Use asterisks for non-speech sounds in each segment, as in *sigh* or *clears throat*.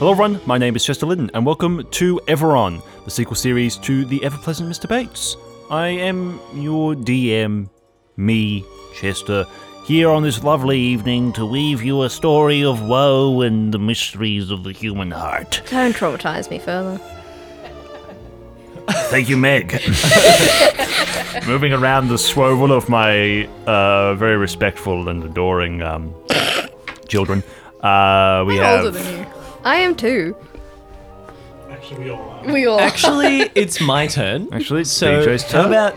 Hello, everyone. My name is Chester Lidden, and welcome to Everon, the sequel series to the ever pleasant Mr. Bates. I am your DM, me, Chester, here on this lovely evening to weave you a story of woe and the mysteries of the human heart. Don't traumatize me further. Thank you, Meg. *laughs* Moving around the swivel of my uh, very respectful and adoring um, children, uh, we have. older than you. I am too. We all. Actually, *laughs* it's my turn. Actually, it's so BJ's how about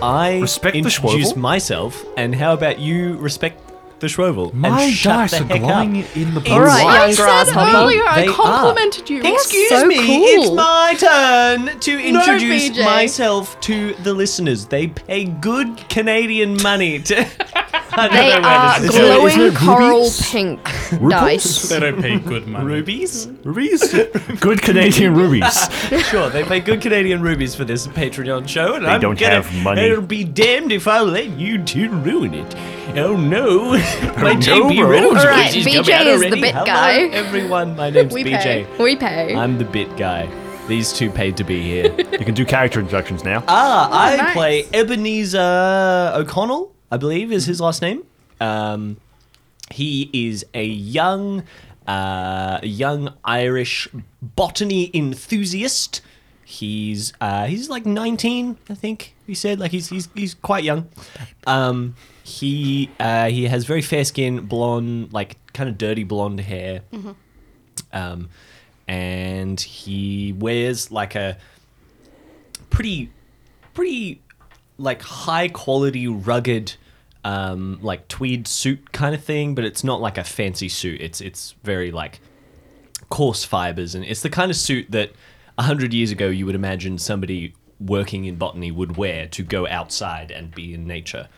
I Respect the introduce Schwovel. myself, and how about you respect the Schwovel My and shut dice the are heck glowing up? in the It's blue All right, light. young I said grasshopper. earlier I They are. complimented you. Excuse so me, it's my turn to introduce BJ. myself to the listeners. They pay good Canadian money to. *laughs* I *laughs* don't They are is Isn't glowing isn't it coral rubies? pink Ruples? dice. They don't pay good money. Rubies? Rubies? *laughs* Good Canadian rubies. *laughs* Sure, they pay good Canadian rubies for this Patreon show, and They I'm don't gonna, have money. It'll be damned if I let you two ruin it. Oh no, my no, JP bro. Reynolds All right, voice is BJ out is the already. bit Hello, guy. everyone. My name's We BJ. pay. We pay. I'm the bit guy. These two paid to be here. You can do character introductions now. ah, I nice. play Ebenezer O'Connell, I believe is his last name. Um, he is a young, uh, young Irish botany enthusiast. He's uh, he's like 19, I think he said. Like he's he's he's quite young. Um, he uh, he has very fair skin, blonde, like kind of dirty blonde hair. Um, and he wears like a pretty pretty like high quality rugged um like tweed suit kind of thing but it's not like a fancy suit it's it's very like coarse fibers and it's the kind of suit that a hundred years ago you would imagine somebody working in botany would wear to go outside and be in nature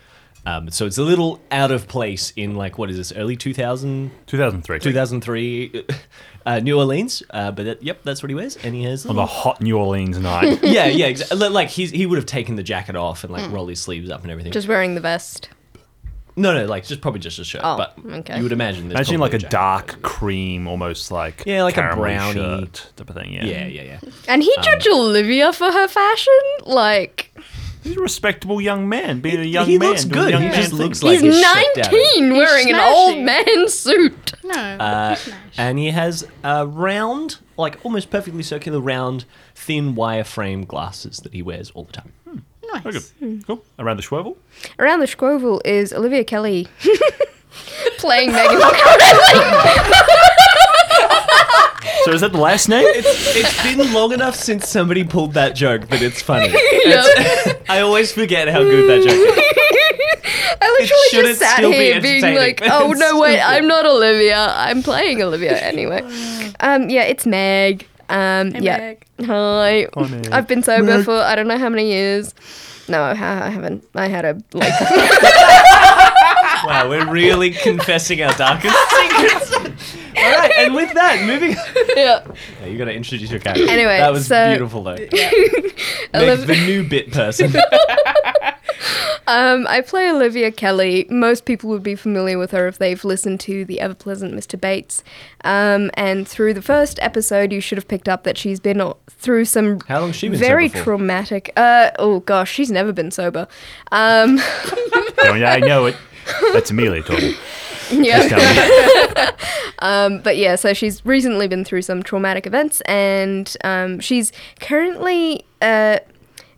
um, so it's a little out of place in like what is this early 2000 2003. 2003 *laughs* uh, New Orleans uh, but that, yep that's what he wears and he has On a hot New Orleans night. *laughs* yeah, yeah, exactly. Like he's, he would have taken the jacket off and like roll his sleeves up and everything. Just wearing the vest. No, no, like just probably just a shirt. Oh, but okay. you would imagine. there's Imagine like probably a jacket. dark cream, almost like Yeah, like a caramel brownie. shirt type of thing. Yeah. Yeah, yeah, yeah. And he judged Olivia for her fashion? Like, He's a respectable young man, being a young he man. looks doing good. young He man just things. looks like he's he's checked out. 19 wearing an old smashing. man suit. No. Uh, he's and he has a round, like almost perfectly circular, round, thin wireframe glasses that he wears all the time. Nice. Very good. Cool. Around the Schwovel. Around the Schwovel is Olivia Kelly *laughs* playing Megan So is that the last name? It's, it's been long enough since somebody pulled that joke that it's funny. *laughs* It's- I always forget how good that joke is. I literally just sat still be here being like, oh no, *laughs* wait. I'm not Olivia. I'm playing Olivia anyway. *sighs* Um, yeah, it's Meg. Um, Hey, yeah. Meg. Hi. Hi, *laughs* I've been sober for I don't know how many years. No, I haven't. I had a like. *laughs* Wow, we're really confessing our darkest *laughs* secrets. All right, and with that, moving. yeah. Yeah, you got to introduce your character. Anyway, that was so- beautiful though. Oliv- Meg, the new bit person. Um, I play Olivia Kelly. Most people would be familiar with her if they've listened to the ever pleasant Mr. Bates. Um, and through the first episode, you should have picked up that she's been through some How long's she been very traumatic. Uh, oh gosh, she's never been sober. Um, Don't I know it? That's Amelia talking. yeah. *laughs* Um, but yeah, so she's recently been through some traumatic events, and um, she's currently uh,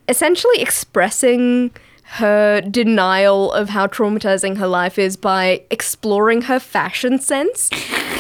essentially expressing her denial of how traumatizing her life is by exploring her fashion sense,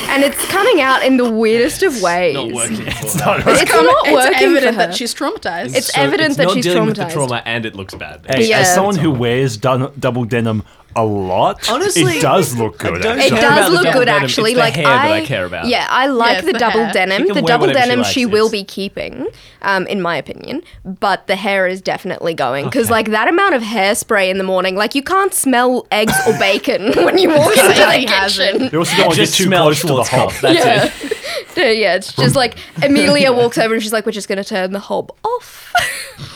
and it's coming out in the weirdest of ways. It's not working. It's not It's not it's working evident for her. that she's traumatized. It's evident it's that not she's dealing with the trauma and it looks bad. Hey, Yeah. as someone who wears dun- double denim a lot. Honestly, it does look I good. don't It actually. care does look good, denim, actually. it's the like hair I, that I care about. yeah, I like it's the, the double hair. denim. She can The wear double whatever she denim likes, she will yes. be keeping, um, in my opinion. But the hair is definitely going because Okay. like that amount of hairspray in the morning, like you can't smell eggs or bacon *laughs* when you walk into the *laughs* Safety hazard. kitchen. You also don't want to get too smell close to the Schwarzkopf. hob. That's Yeah. it. *laughs* Yeah, yeah, it's just like Amelia walks over and she's like, "We're just gonna turn the hob off."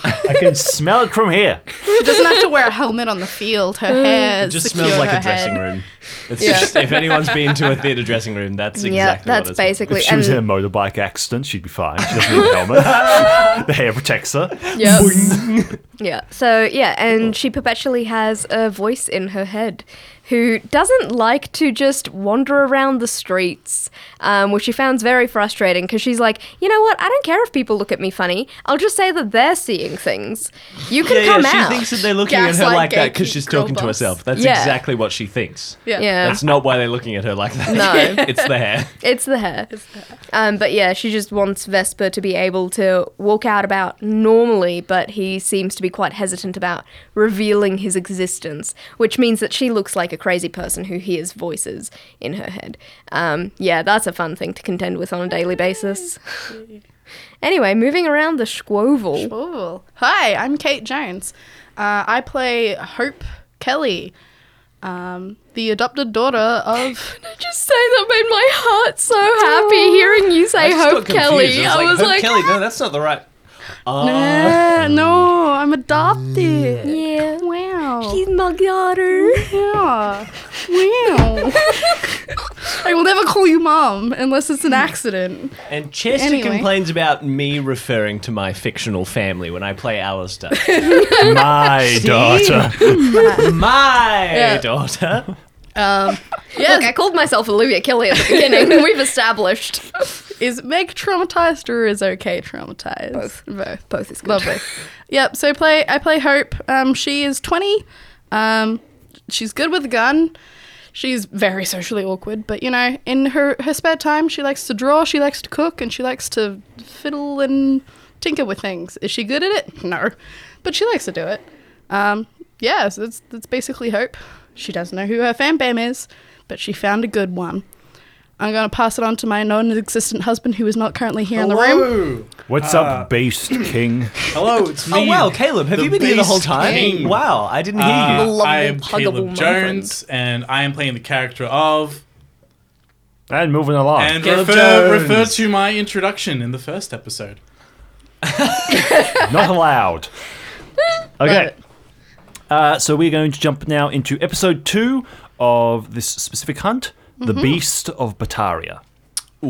I can smell it from here. She doesn't have to wear a helmet on the field. Her mm. hair It just smells like a dressing head. room. It's Yeah. just if anyone's been to a theatre dressing room, that's exactly yeah, what that's it's basically. If she was in a and, motorbike accident, she'd be fine. She doesn't need a helmet. *laughs* the hair protects her. Yep. yeah. So yeah, and she perpetually has a voice in her head who doesn't like to just wander around the streets, um, which she finds very frustrating because she's like, you know what? I don't care if people look at me funny. I'll just say that they're seeing things. You can Yeah, come yeah, she out. thinks that they're looking at her like that because she's girl talking to herself. That's Yeah. exactly what she thinks. Yeah. yeah. That's not why they're looking at her like that. No. *laughs* it's the hair. It's the hair. Um, but yeah, she just wants Vesper to be able to walk out about normally, but he seems to be quite hesitant about revealing his existence, which means that she looks like a crazy person who hears voices in her head. Um, yeah, that's a fun thing to contend with on a daily basis. *laughs* anyway, moving around the Squoval. Oh. Hi, I'm Kate Jones. Uh, I play Hope Kelly, um, the adopted daughter of. *laughs* I Just say that made my heart so happy hearing you say I just Hope got confused. Kelly. I I was Hope like, Kelly. No, that's not the right. Oh, Nah, no, I'm adopted. yeah, Wow. she's my daughter. Yeah. Wow. *laughs* I will never call you mom unless it's an accident. and Chester Anyway. complains about me referring to my fictional family when I play Alistair. *laughs* My daughter. *laughs* my Yeah. daughter. Um, *laughs* Look, I called myself Olivia Kelly at the beginning. *laughs* We've established. is Meg traumatized or is OK traumatized? Both. Both. Both is good. Lovely. yep. So play. I play Hope. Um, she is twenty. Um, she's good with a gun. She's very socially awkward, but you know, in her her spare time, she likes to draw. She likes to cook, and she likes to fiddle and tinker with things. Is she good at it? No, but she likes to do it. Um, yeah. So that's that's basically Hope. She doesn't know who her fan bam is, but she found a good one. I'm gonna pass it on to my non-existent husband, who is not currently here in the room. Hello. What's Uh, up, Beast King? Hello, it's me. Oh wow, Caleb, have the you been here the whole Beast time? King. Wow, I didn't hear Uh, you. lovable, I am huggable Caleb my Jones, and I am playing the character of. And moving along. And Caleb refer, Jones. refer to my introduction in the first episode. *laughs* Not allowed. Okay. Uh, so we're going to jump now into episode two of this specific hunt The Beast of Barataria. A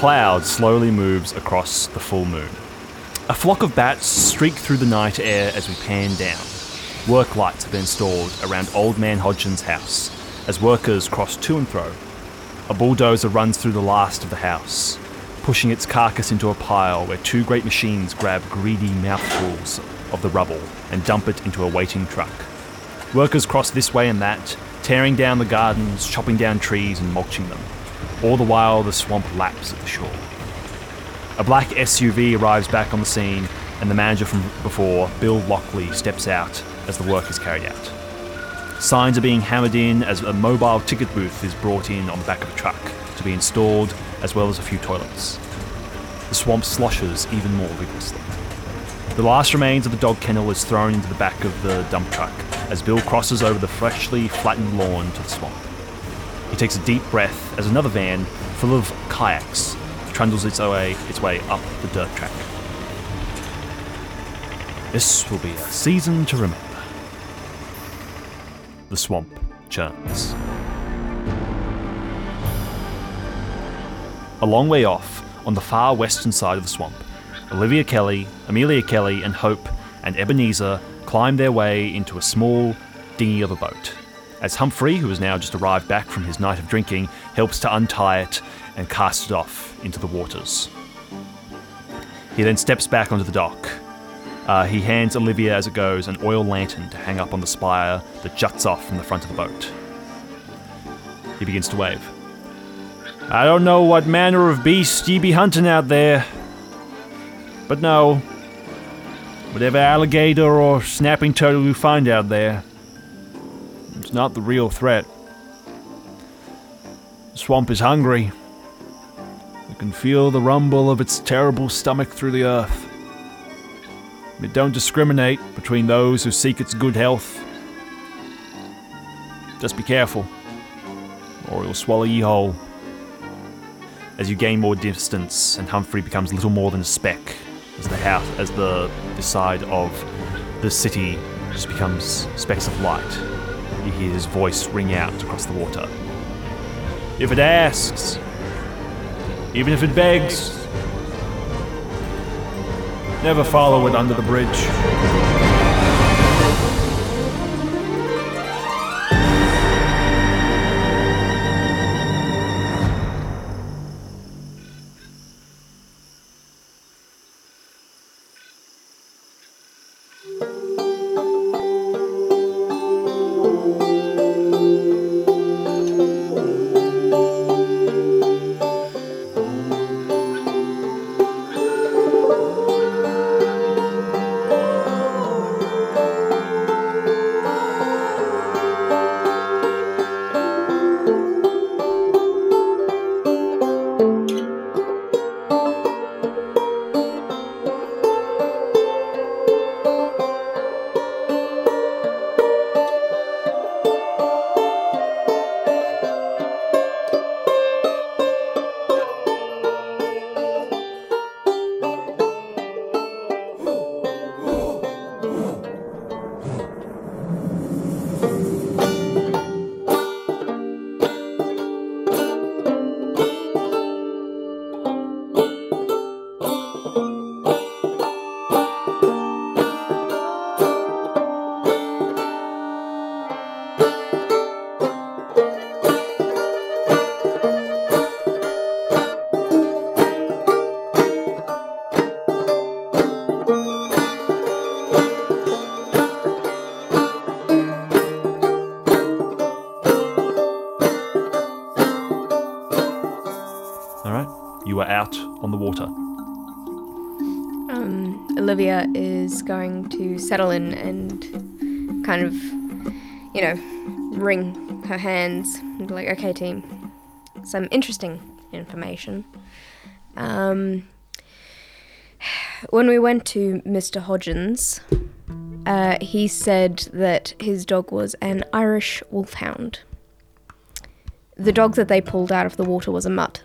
cloud slowly moves across the full moon. A flock of bats streak through the night air as we pan down. Work lights have been installed around Old Man Hodgson's house as workers cross to and fro. A bulldozer runs through the last of the house, pushing its carcass into a pile where two great machines grab greedy mouthfuls of the rubble and dump it into a waiting truck. Workers cross this way and that, tearing down the gardens, chopping down trees, and mulching them. All the while, the swamp laps at the shore. A black SUV arrives back on the scene, and the manager from before, Bill Lockley, steps out as the work is carried out. Signs are being hammered in as a mobile ticket booth is brought in on the back of a truck to be installed, as well as a few toilets. The swamp sloshes even more vigorously. The last remains of the dog kennel is thrown into the back of the dump truck as Bill crosses over the freshly flattened lawn to the swamp. He takes a deep breath as another van, full of kayaks, trundles its way, its way up the dirt track. This will be a season to remember. The swamp churns. A long way off, on the far western side of the swamp, Olivia Kelly, Amelia Kelly, and Hope and Ebenezer climb their way into a small dinghy of a boat. As Humphrey, who has now just arrived back from his night of drinking, helps to untie it and cast it off into the waters. He then steps back onto the dock. Uh, he hands Olivia, as it goes, an oil lantern to hang up on the spire that juts off from the front of the boat. He begins to wave. I don't know what manner of beast ye be hunting out there, but no. Whatever alligator or snapping turtle you find out there, it's not the real threat. The swamp is hungry. You can feel the rumble of its terrible stomach through the earth. It don't discriminate between those who seek its good health. Just be careful, or it'll swallow ye whole. As you gain more distance, and Humphrey becomes little more than a speck, as the house, as the, the side of the city just becomes specks of light. You hear his voice ring out across the water. If it asks, even if it begs, never follow it under the bridge. Going to settle in and kind of, you know, wring her hands and be like, okay, team, some interesting information. Um, *sighs* when we went to Mr. Hodgins, uh, he said that his dog was an Irish wolfhound. The dog that they pulled out of the water was a mutt.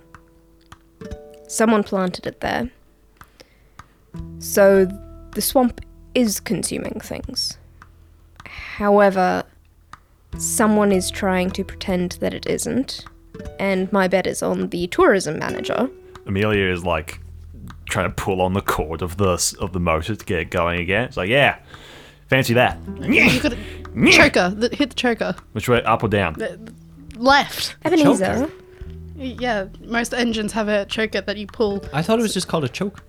Someone planted it there. So the swamp is consuming things. However, someone is trying to pretend that it isn't, and my bet is on the tourism manager. Amelia is like trying to pull on the cord of the of the motor to get it going again. It's like, yeah, fancy that. You got a choker. The, hit the choker. Which way, up or down? Left. Ebenezer, Yeah, most engines have a choker that you pull. I thought it was just called a choke.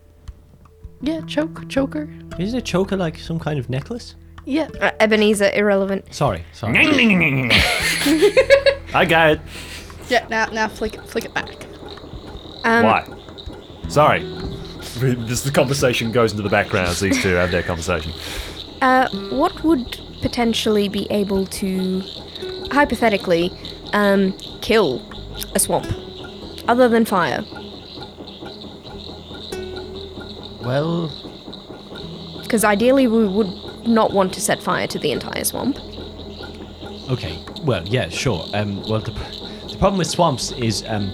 Yeah, choke, choker. Isn't a choker like some kind of necklace? Yeah. uh, Ebenezer, irrelevant. Sorry, sorry. *laughs* I got it. Yeah. Now, now flick it, flick it back. Um, Why? Sorry. Just the conversation goes into the background as these two have their conversation. *laughs* Uh, what would potentially be able to, hypothetically, um, kill a swamp, other than fire? Well, Because ideally, we would not want to set fire to the entire swamp. Okay. Well, yeah, sure. Um, well, the, the problem with swamps is um,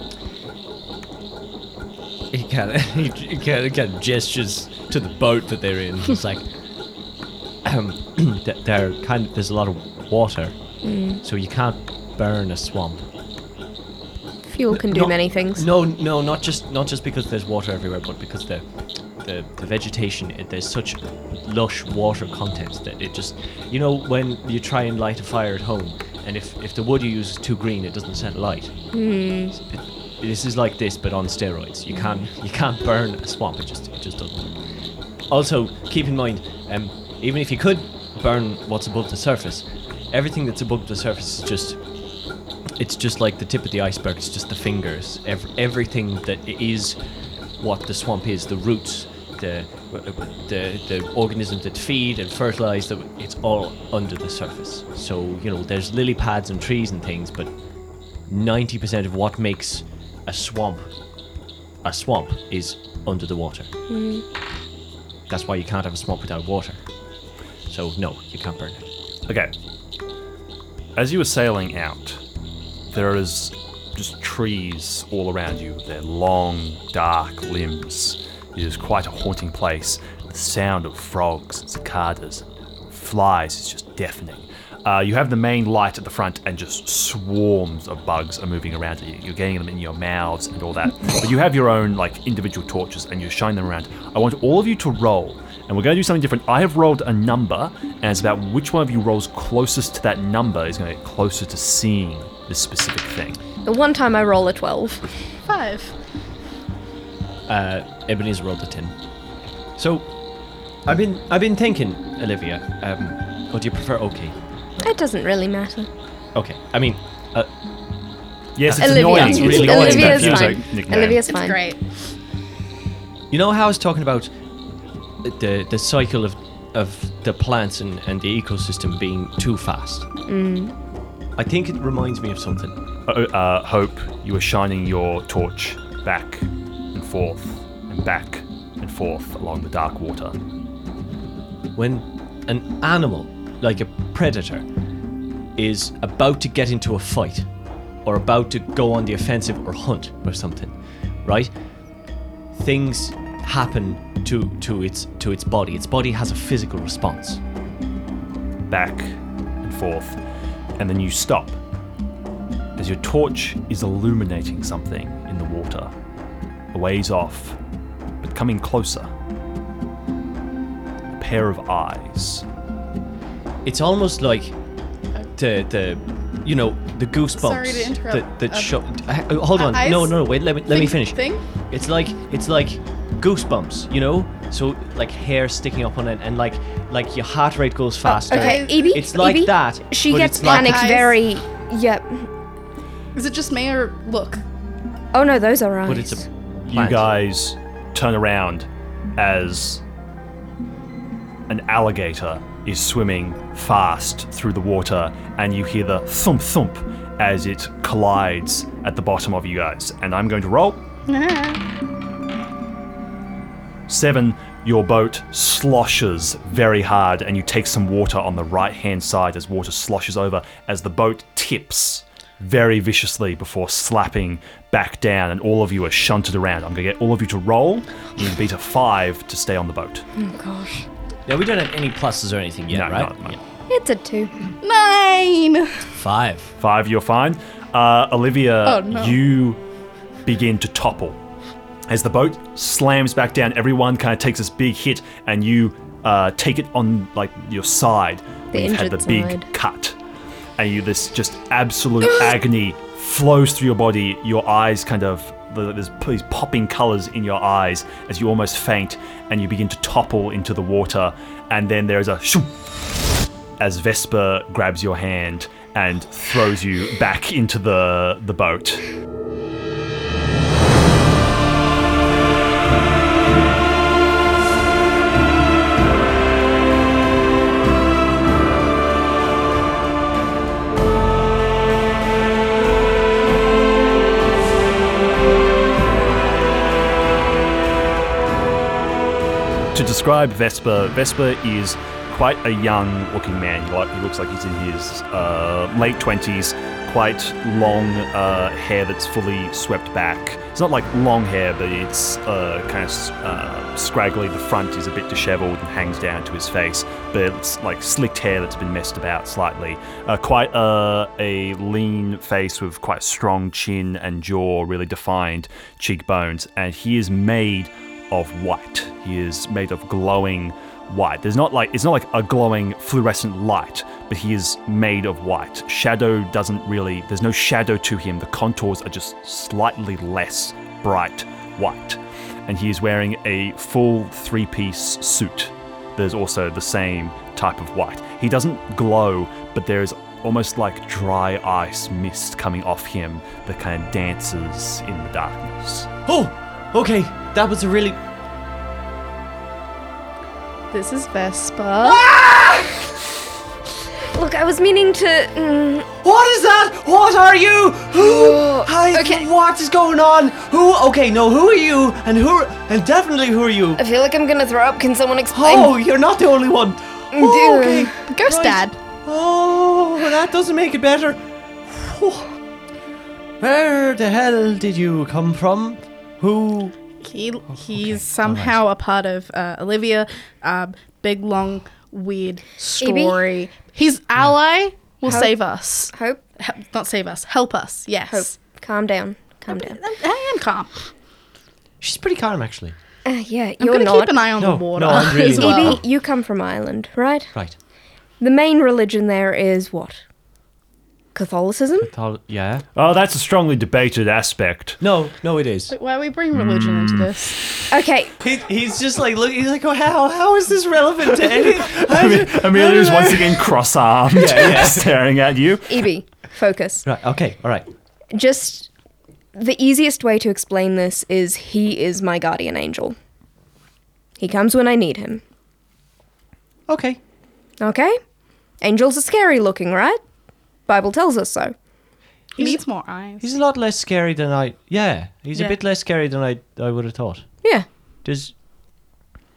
he kind of he, he kind of kind of gestures to the boat that they're in. It's like *coughs* um, *coughs* th- they're kind of there's a lot of water, so you can't burn a swamp. Fuel can do No- many things. No, no, not just not just because there's water everywhere, but because the the, the vegetation it, there's such lush water content that it just you know when you try and light a fire at home and if, if the wood you use is too green it doesn't set light. It- this is like this but on steroids. You can't you can't burn a swamp. It just it just doesn't. Also keep in mind, um, even if you could burn what's above the surface, everything that's above the surface is just it's just like the tip of the iceberg. It's just the fingers. Ev- everything that is what the swamp is, the roots, the the the organisms that feed and fertilize. The, it's all under the surface. So you know, there's lily pads and trees and things, but ninety percent of what makes a swamp a swamp is under the water. Mm-hmm. That's why you can't have a swamp without water. So no, you can't burn it. Okay. As you were sailing out, there is just trees all around you. They're long, dark limbs. It is quite a haunting place. The sound of frogs and cicadas and flies is just deafening. Uh, you have the main light at the front, and just swarms of bugs are moving around you. You're getting them in your mouths and all that. But you have your own like individual torches, and you shine them around. I want all of you to roll, and we're going to do something different. I have rolled a number, and it's about which one of you rolls closest to that number is going to get closer to seeing this specific thing. The one time I roll a 12. Five. uh, Ebenezer rolled a ten. So, I've been I've been thinking, Olivia. Um, or do you prefer okay? It doesn't really matter. Okay. I mean, uh, Yes, it's Olivia. annoying. It's really annoying. Olivia's that fine. Fuso nickname. Olivia's It's great. you know how I was talking about the the cycle of of the plants and, and the ecosystem being too fast. I think it reminds me of something. Uh, uh, Hope, you are shining your torch back and forth and back and forth along the dark water. when an animal, like a predator, is about to get into a fight or about to go on the offensive or hunt or something, right? Things happen to to its to its body. Its body has a physical response. back and forth, and then you stop as your torch is illuminating something in the water, a ways off, but coming closer. A pair of eyes. It's almost like the the you know the goosebumps Sorry to interrupt. that that Um, show. uh, hold on, eyes? no, no, no, wait. Let me let me Thing- finish. Thing? It's like it's like goosebumps, you know. So like hair sticking up on it, and like like your heart rate goes faster. Okay, Evie. It's like Evie, that, She but gets it's like- panicked Eyes. very. Yep. Is it just me or look? Oh no, those are eyes. But it's a You guys turn around as an alligator is swimming fast through the water, and you hear the thump thump as it collides at the bottom of you guys. And I'm going to roll. *laughs* Seven, your boat sloshes very hard, and you take some water on the right hand side as water sloshes over as the boat tips very viciously before slapping back down, and all of you are shunted around. I'm going to get all of you to roll. You need to beat a five to stay on the boat. Oh gosh. Yeah, we don't have any pluses or anything yet, No, right? no, no. Yeah. It's a two. Nine. Five. Five, you're fine. Uh, Olivia, Oh, no. you begin to topple. As the boat slams back down, everyone kind of takes this big hit, and you uh, take it on like your side. The where you've had the injured big side. cut, and you this just absolute *gasps* agony flows through your body. Your eyes kind of there's these popping colors in your eyes as you almost faint, and you begin to topple into the water. And then there's a shoom, as Vesper grabs your hand and throws you back into the the boat. Describe Vesper, Vesper is quite a young looking man. He, looks like he's in his uh, late 20s, quite long uh, hair that's fully swept back. It's not like long hair, but it's uh, kind of uh, scraggly. The front is a bit disheveled and hangs down to his face, but it's like slicked hair that's been messed about slightly. Uh, quite uh, a lean face with quite strong chin and jaw, really defined cheekbones, and he is made of white. He is made of glowing white. There's not like it's not like a glowing fluorescent light, but he is made of white. Shadow doesn't really there's no shadow to him. The contours are just slightly less bright white. And he is wearing a full three-piece suit. There's also the same type of white. He doesn't glow, but there's almost like dry ice mist coming off him that kind of dances in the darkness. Oh, okay. That was a really. This is Vesper. Look, I was meaning to. Mm, What is that? What are you? Who? *gasps* Hi, okay. What is going on? Who? Okay, no. Who are you? And who? And definitely, who are you? I feel like I'm gonna throw up. Can someone explain? Oh, you're not the only one. Oh, Dude. okay. Ghost Right. Dad. Oh, that doesn't make it better. Whew. Where the hell did you come from? Who? He he's somehow a part of uh, Olivia. Um, big long weird story. His ally will Hope. save us. Hope. Hel- not save us. Help us. Yes. Hope. Calm down. Calm down. I am calm. She's pretty calm, actually. Uh, yeah, I'm you're gonna not. keep an eye on No, the water no, I'm *laughs* really as well. Evie, you come from Ireland, right? Right. The main religion there is what? Catholicism? Yeah. Oh, that's a strongly debated aspect. No, no, it is. Why are we bringing religion into hmm. this? Okay, He, he's just like looking. He's like, oh, how? How is this relevant to anything? *laughs* Amelia's once again cross-armed, yeah. *laughs* staring at you. Evie, focus. Right. Okay. All right. Just the easiest way to explain this is he is my guardian angel. He comes when I need him. Okay. Okay? Angels are scary looking, right? Bible tells us so. He needs more eyes. He's a lot less scary than I. Yeah, he's Yeah. a bit less scary than I. I would have thought. Yeah, Does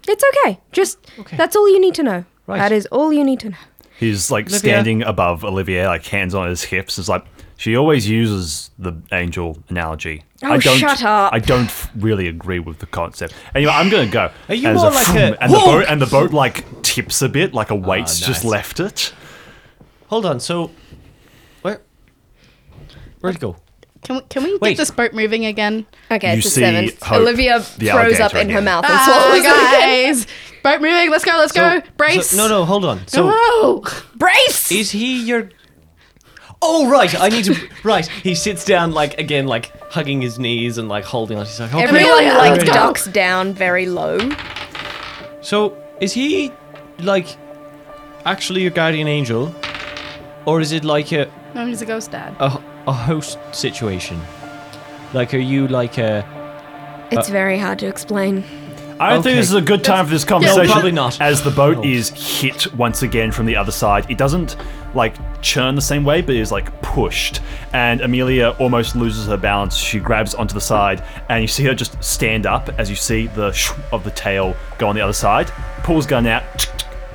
it's okay. Just Okay. that's all you need to know. Right. That is all you need to know. He's like Olivia. standing above Olivia, like hands on his hips. It's like she always uses the angel analogy. Oh, I don't, shut up. I don't f- really agree with the concept. Anyway, I'm gonna go. Are you And more there's like a- and the Whoa! boat and the boat like tips a bit, like a weight's ah, just nice. left it. hold on. So, where? Where'd it go? Can we, can we Wait. get this boat moving again? Okay, You it's a see seven. Hope, Olivia the throws up alligator in her again. mouth and Ah, swallows it guys, boat moving. Let's go. Let's go. Brace. So, no, no, hold on. So, Go. Brace! is he your? Oh right, I need to. *laughs* Right, he sits down like again, like hugging his knees and like holding on. He's like, okay. Everyone Amelia, like let's go. ducks down very low. So, is he like actually your guardian angel, or is it like a No, he's a ghost dad. a, a host situation? Like, are you like a? It's very hard to explain. I don't Okay. think this is a good time for this conversation. probably not. As the boat No. is hit once again from the other side, it doesn't like churn the same way, but is like pushed. And Amelia almost loses her balance. She grabs onto the side, and you see her just stand up as you see the sh- of the tail go on the other side. Pulls gun out,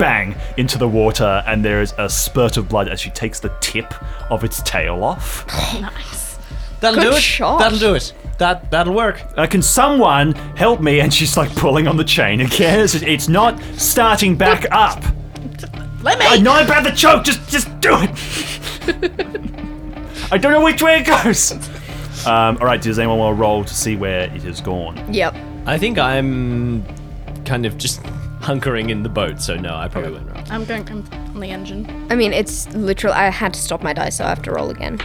bang into the water, and there is a spurt of blood as she takes the tip of its tail off. Nice. That'll Good do it. shot. That'll do it. That that'll work. Uh, can someone help me? And she's like pulling on the chain again. It's, it's not starting back up. Let me. I know about the choke. Just, just do it. I don't know which way it goes. Um, all right. Does anyone want to roll to see where it has gone? Yep. I think I'm kind of just hunkering in the boat, so no, I probably went wrong. I'm going I'm on the engine. I mean, it's literal. I had to stop my dice, so I have to roll again.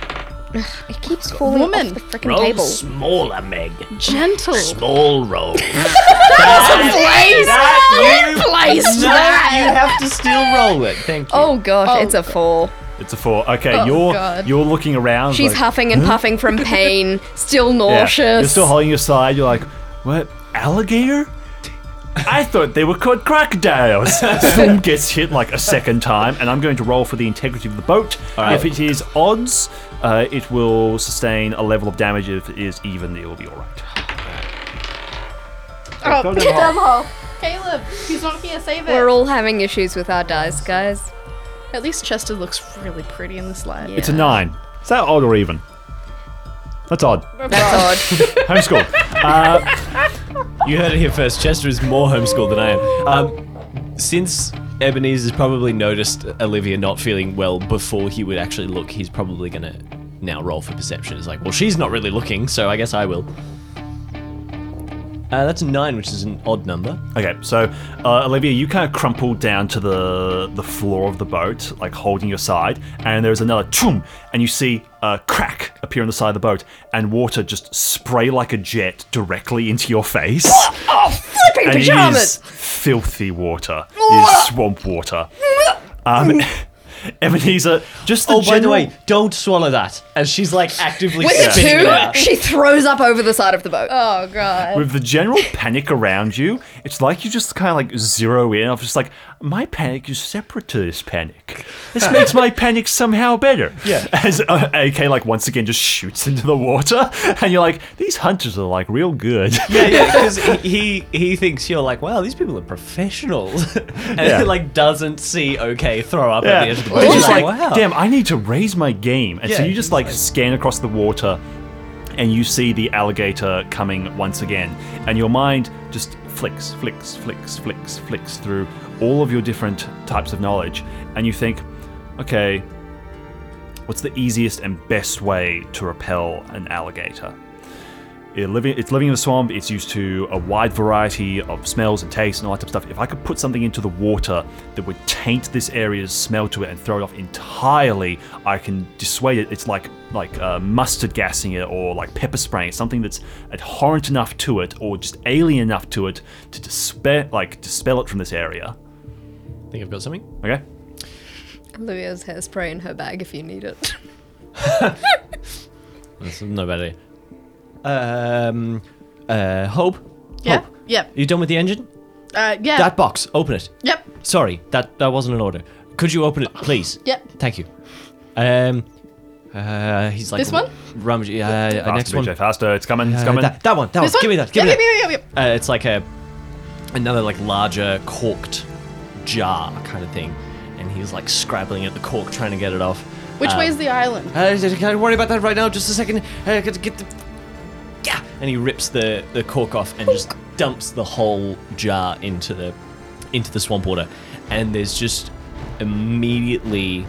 Ugh, it keeps falling Woman. off the freaking table. smaller, Meg. Gentle. Small roll. Place! Place no, you have to still roll it. Thank you. Oh gosh, Oh, it's a oh. four. It's a four. Okay, Oh, you're God. you're looking around. She's like, huffing and puffing from *laughs* pain, still yeah, nauseous. You're still holding your side. You're like, what? Alligator? I thought they were called crocodiles. *laughs* Boom gets hit like a second time, and I'm going to roll for the integrity of the boat. right. If it is odds, uh, it will sustain a level of damage. If it is even, it will be all right. Oh, Go down the hole. Caleb. He's not here. Save it. We're all having issues with our dice, guys. At least Chester looks really pretty in the slide. Yeah. It's a nine. Is that odd or even? That's odd. That's odd. *laughs* Homeschool. Uh, *laughs* You heard it here first. Chester is more homeschooled than I am. Um, since Ebenezer's probably noticed Olivia not feeling well before he would actually look, he's probably gonna now roll for perception. It's like, well, she's not really looking, so I guess I will. Uh, that's a nine, which is an odd number. Okay, so uh, Olivia, you kind of crumple down to the the floor of the boat, like holding your side, and there's another choom, and you see a crack appear on the side of the boat, and water just spray like a jet directly into your face. oh, flipping and it is filthy water. It is swamp water. Um, *laughs* *laughs* Ebenezer, just the Oh, by the general- way, don't swallow that. As she's like actively With the spitting it two, out. she throws up over the side of the boat. Oh god. with the general panic around you, it's like you just kind of like zero in. I'm just like, my panic is separate to this panic. This makes my panic somehow better. *laughs* Yeah. As uh, AK like once again just shoots into the water, *laughs* and you're like, these hunters are like real good. *laughs* Yeah, yeah, because he, he he thinks you're like, wow, these people are professionals, and Yeah. he like doesn't see okay throw up at the edge of the boat. just He's like, wow. damn, I need to raise my game. And so you just like scan across the water and you see the alligator coming once again. And your mind just flicks, flicks, flicks, flicks, flicks through all of your different types of knowledge. And you think, okay, what's the easiest and best way to repel an alligator? It's living in the swamp. It's used to a wide variety of smells and tastes and all that type of stuff. If I could put something into the water that would taint this area's smell to it and throw it off entirely, I can dissuade it. It's like like uh, mustard gassing it or like pepper spraying. it, Something that's abhorrent enough to it or just alien enough to it to dispel like dispel it from this area. Think I've got something. Okay. Olivia's hairspray in her bag if you need it. *laughs* That's no bad idea. Um, uh, Hope. Yeah. Hope. Yep. You done with the engine? Uh, yeah. That box. Open it. Yep. Sorry, that that wasn't an order. Could you open it, please? Yep. Thank you. Um, uh, he's like This one? Rummage. Uh, uh, Faster, next one. BJ, faster. It's coming. It's Uh, coming. that, that one. That This one. one? Give me that. Give yep, me yep, that. yep, yep, yep. Uh, it's like a another like larger corked jar kind of thing, and he's like scrabbling at the cork trying to get it off. Which Um, way's the island? Uh, can't worry about that right now. Just a second. I got to get the. Yeah. And he rips the the cork off and just dumps the whole jar into the into the swamp water, and there's just immediately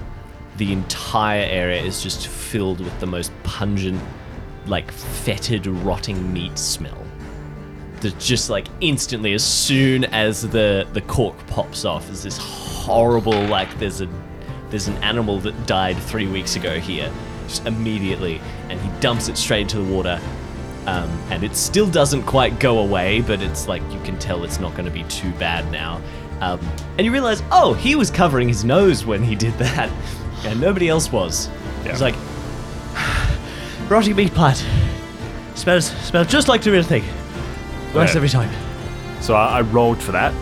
the entire area is just filled with the most pungent, like fetid, rotting meat smell. That just like instantly, as soon as the the cork pops off, is this horrible like there's a there's an animal that died three weeks ago here, just immediately, and he dumps it straight into the water. Um, and it still doesn't quite go away, but it's like you can tell it's not going to be too bad now. Um, and you realize, oh, he was covering his nose when he did that, and nobody else was. Yeah. It's like *sighs* rotting meat plant. Smells smells just like the real thing. Works Yeah. every time. So I, I rolled for that.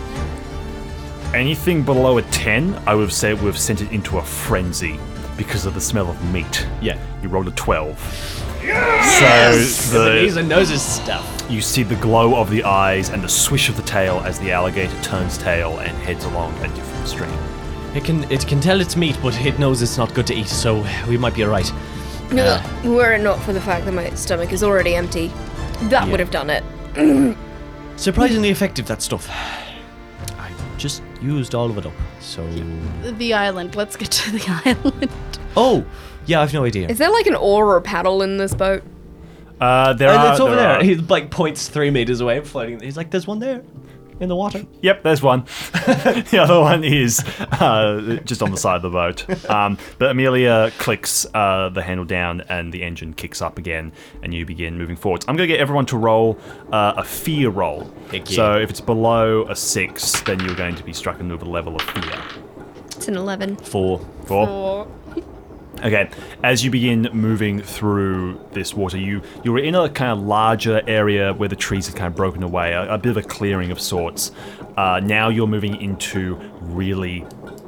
Anything below a 10, I would have said would have sent it into a frenzy because of the smell of meat. Yeah. You rolled a 12. So Ebenezer the, knows his stuff. you see the glow of the eyes and the swish of the tail as the alligator turns tail and heads along a different stream. It can it can tell it's meat, but it knows it's not good to eat, so we might be alright. Uh, Were it not for the fact that my stomach is already empty, that Yeah. would have done it. *clears throat* surprisingly effective that stuff. *sighs* I just used all of it up. So The island. Let's get to the *laughs* island. Oh, yeah, I've no idea. Is there like an oar or a paddle in this boat? Uh, there Uh, are. it's over there there. He like points three meters away, floating. He's like, "There's one there, in the water." Yep, there's one. *laughs* the other one is uh, just on the side of the boat. Um, but Amelia clicks uh, the handle down and the engine kicks up again, and you begin moving forwards. I'm going to get everyone to roll uh, a fear roll. Heck yeah. So if it's below a six, then you're going to be struck with a level of fear. It's an 11. Four. Four. Or Okay, as you begin moving through this water, you you're in a kind of larger area where the trees have kind of broken away, a, a bit of a clearing of sorts. Uh, now you're moving into really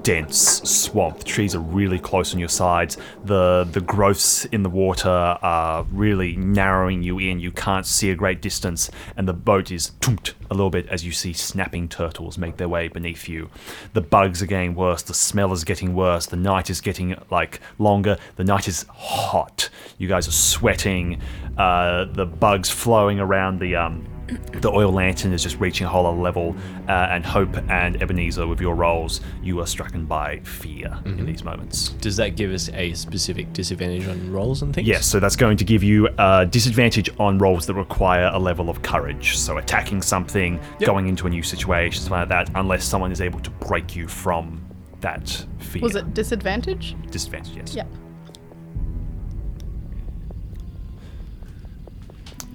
dense swamp. The trees are really close on your sides. The the growths in the water are really narrowing you in. You can't see a great distance, and the boat is toompt a little bit as you see snapping turtles make their way beneath you. The bugs are getting worse. The smell is getting worse. The night is getting like longer. The night is hot. You guys are sweating. Uh, the bugs flowing around the um, the oil lantern is just reaching a whole other level, uh, and Hope and Ebenezer, with your roles, you are stricken by fear in these moments. Does that give us a specific disadvantage on rolls and things? Yes, so that's going to give you a disadvantage on rolls that require a level of courage. So attacking something, going into a new situation, something like that, unless someone is able to break you from that fear. Was it disadvantage? disadvantage? Yes. Yeah.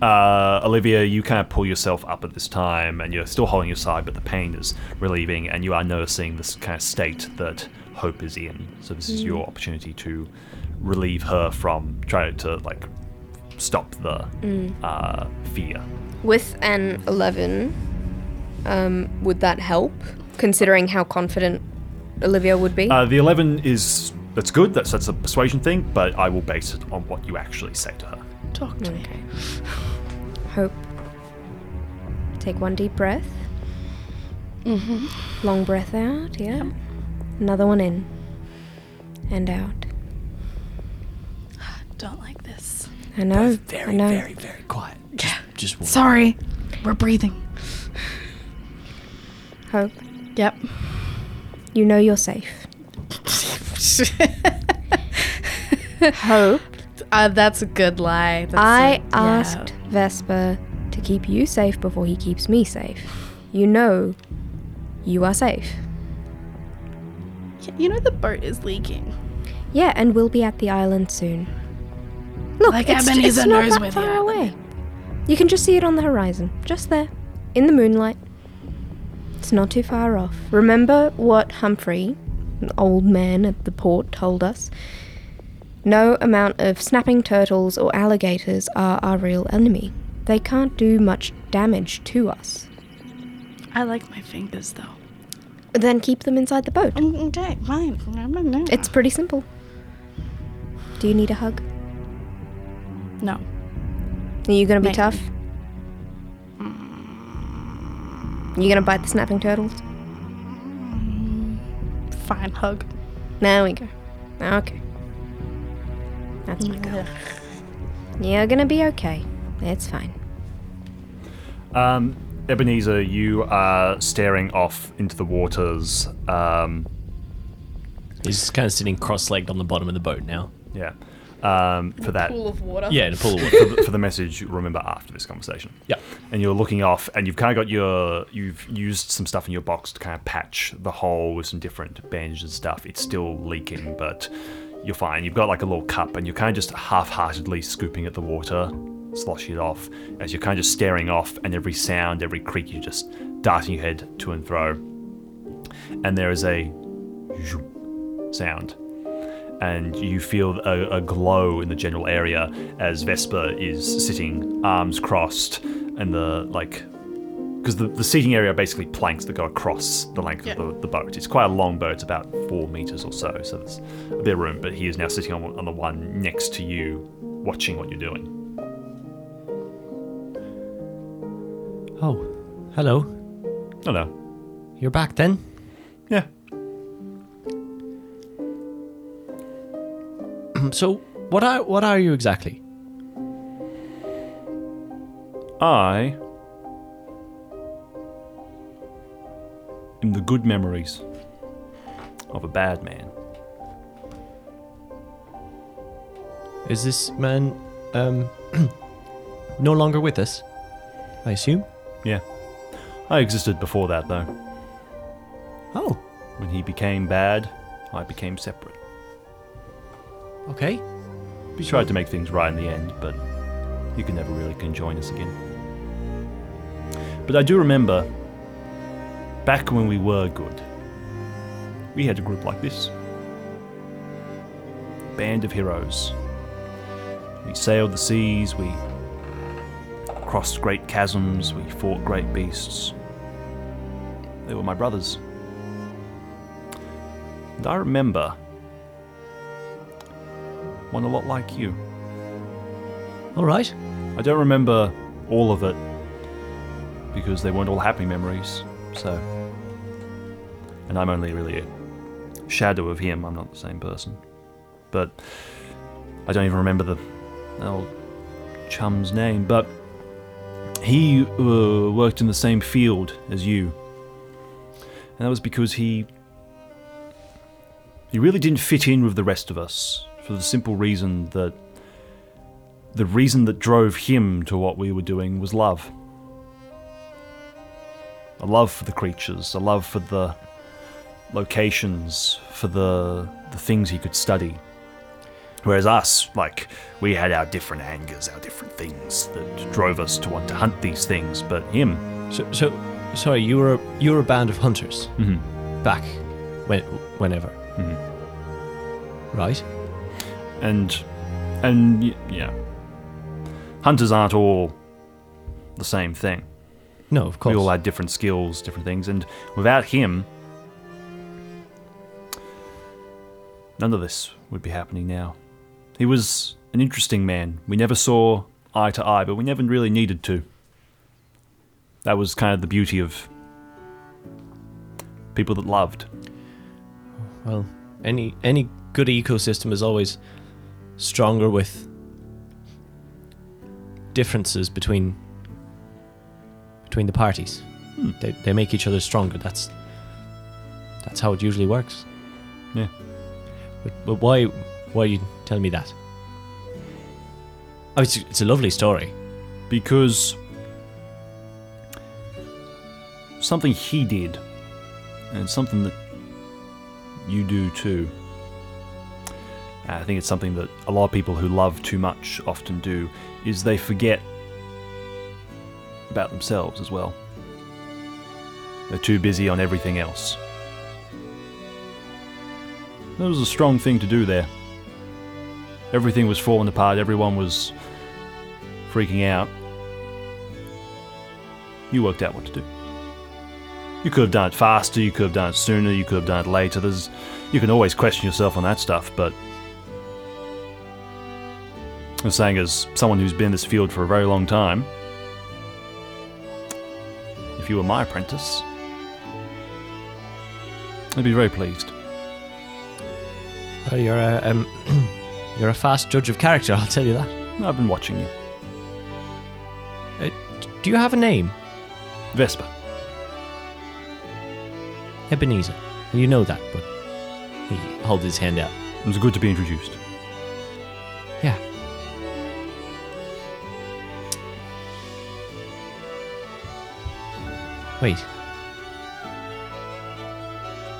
Uh, Olivia, you kind of pull yourself up at this time, and you're still holding your side, but the pain is relieving, and you are noticing this kind of state that Hope is in. So this is your opportunity to relieve her from trying to like stop the uh, fear. With an 11, um, would that help? Considering how confident Olivia would be? Uh, the eleven is that's good. That's that's a persuasion thing, but I will base it on what you actually say to her. Talk to me. Hope. Take one deep breath. Mm-hmm. Long breath out, yeah. Another one in. And out. *sighs* Don't like this. I know. I Very, know. very, very quiet. Just, just one. Sorry. We're breathing. Hope. Yep. You know you're safe. *laughs* Hope. Uh, that's a good lie. That's I a- yeah. asked Vesper to keep you safe before he keeps me safe. You know you are safe. You know the boat is leaking. Yeah, and we'll be at the island soon. Look, Like it's, Ebenezer it's not knows that far island away. You can just see it on the horizon, just there, in the moonlight. It's not too far off. Remember what Humphrey, an old man at the port, told us? No amount of snapping turtles or alligators are our real enemy. They can't do much damage to us. I like my fingers though. Then keep them inside the boat. Mm, mm, okay, fine. It's pretty simple. Do you need a hug? no. Are you gonna be Maybe. tough? You gonna bite the snapping turtles? Mm, fine hug. There we go. Okay. That's my girl. You're gonna be okay. It's fine. Um, Ebenezer, you are staring off into the waters. Um, He's kind of sitting cross-legged on the bottom of the boat now. yeah. Um, for that, Pool of water. Yeah, in a pool of water. for the, for the message, remember after this conversation. Yeah. And you're looking off, and you've kind of got your, you've used some stuff in your box to kind of patch the hole with some different bandages and stuff. It's still leaking, but you're fine. You've got like a little cup, and you're kind of just half-heartedly scooping at the water, sloshing it off, as you're kind of just staring off, and every sound, every creak, you're just darting your head to and fro. And there is a sound and you feel a, a glow in the general area as Vesper is sitting arms crossed and the like because the, the seating area are basically planks that go across the length Yeah. of the, the boat. It's quite a long boat, it's about four meters or so, so there's a bit of room. But he is now sitting on, on the one next to you, watching what you're doing. Oh, hello. Hello. You're back then? yeah. *clears throat* So, what are what are you exactly? I am the good memories of a bad man. Is this man um *clears throat* no longer with us? I assume. Yeah. I existed before that, though. Oh, When he became bad, I became separate. okay. We tried to make things right in the end, but you can never really conjoin us again. But I do remember back when we were good, we had a group like this band of heroes. We sailed the seas, we crossed great chasms, we fought great beasts. They were my brothers. And I remember one a lot like you. All right. I don't remember all of it because they weren't all happy memories. So, and I'm only really a shadow of him. I'm not the same person. But I don't even remember the old chum's name. But he uh, worked in the same field as you, and that was because he he really didn't fit in with the rest of us for the simple reason that the reason that drove him to what we were doing was love. A love for the creatures, a love for the locations, for the the things he could study. Whereas us, like, we had our different angers, our different things that drove us to want to hunt these things, but him, So, so sorry, you were you were a band of hunters mhm, back when whenever, mhm. right? and and y- yeah, hunters aren't all the same thing. No, of course. We all had different skills, different things, and without him, none of this would be happening now. He was an interesting man. We never saw eye to eye, but we never really needed to. That was kind of the beauty of people that loved. Well, any any good ecosystem is always stronger with differences between between the parties. Hmm. They they make each other stronger. That's that's how it usually works. Yeah. But, but why why are you telling me that? Oh, it's it's a lovely story. because something he did and something that you do too. I think it's something that a lot of people who love too much often do is they forget about themselves as well. They're too busy on everything else. That was a strong thing to do there. Everything was falling apart, everyone was freaking out. You worked out what to do. You could have done it faster, you could have done it sooner, you could have done it later. There's, you can always question yourself on that stuff, but I'm saying as someone who's been in this field for a very long time, if you were my apprentice, I'd be very pleased. Well, you're a um, *clears throat* you're a fast judge of character. I'll tell you that. I've been watching you. Uh, do you have a name, Vesper. Ebenezer? You know that, but he holds his hand out. It was good to be introduced. Wait.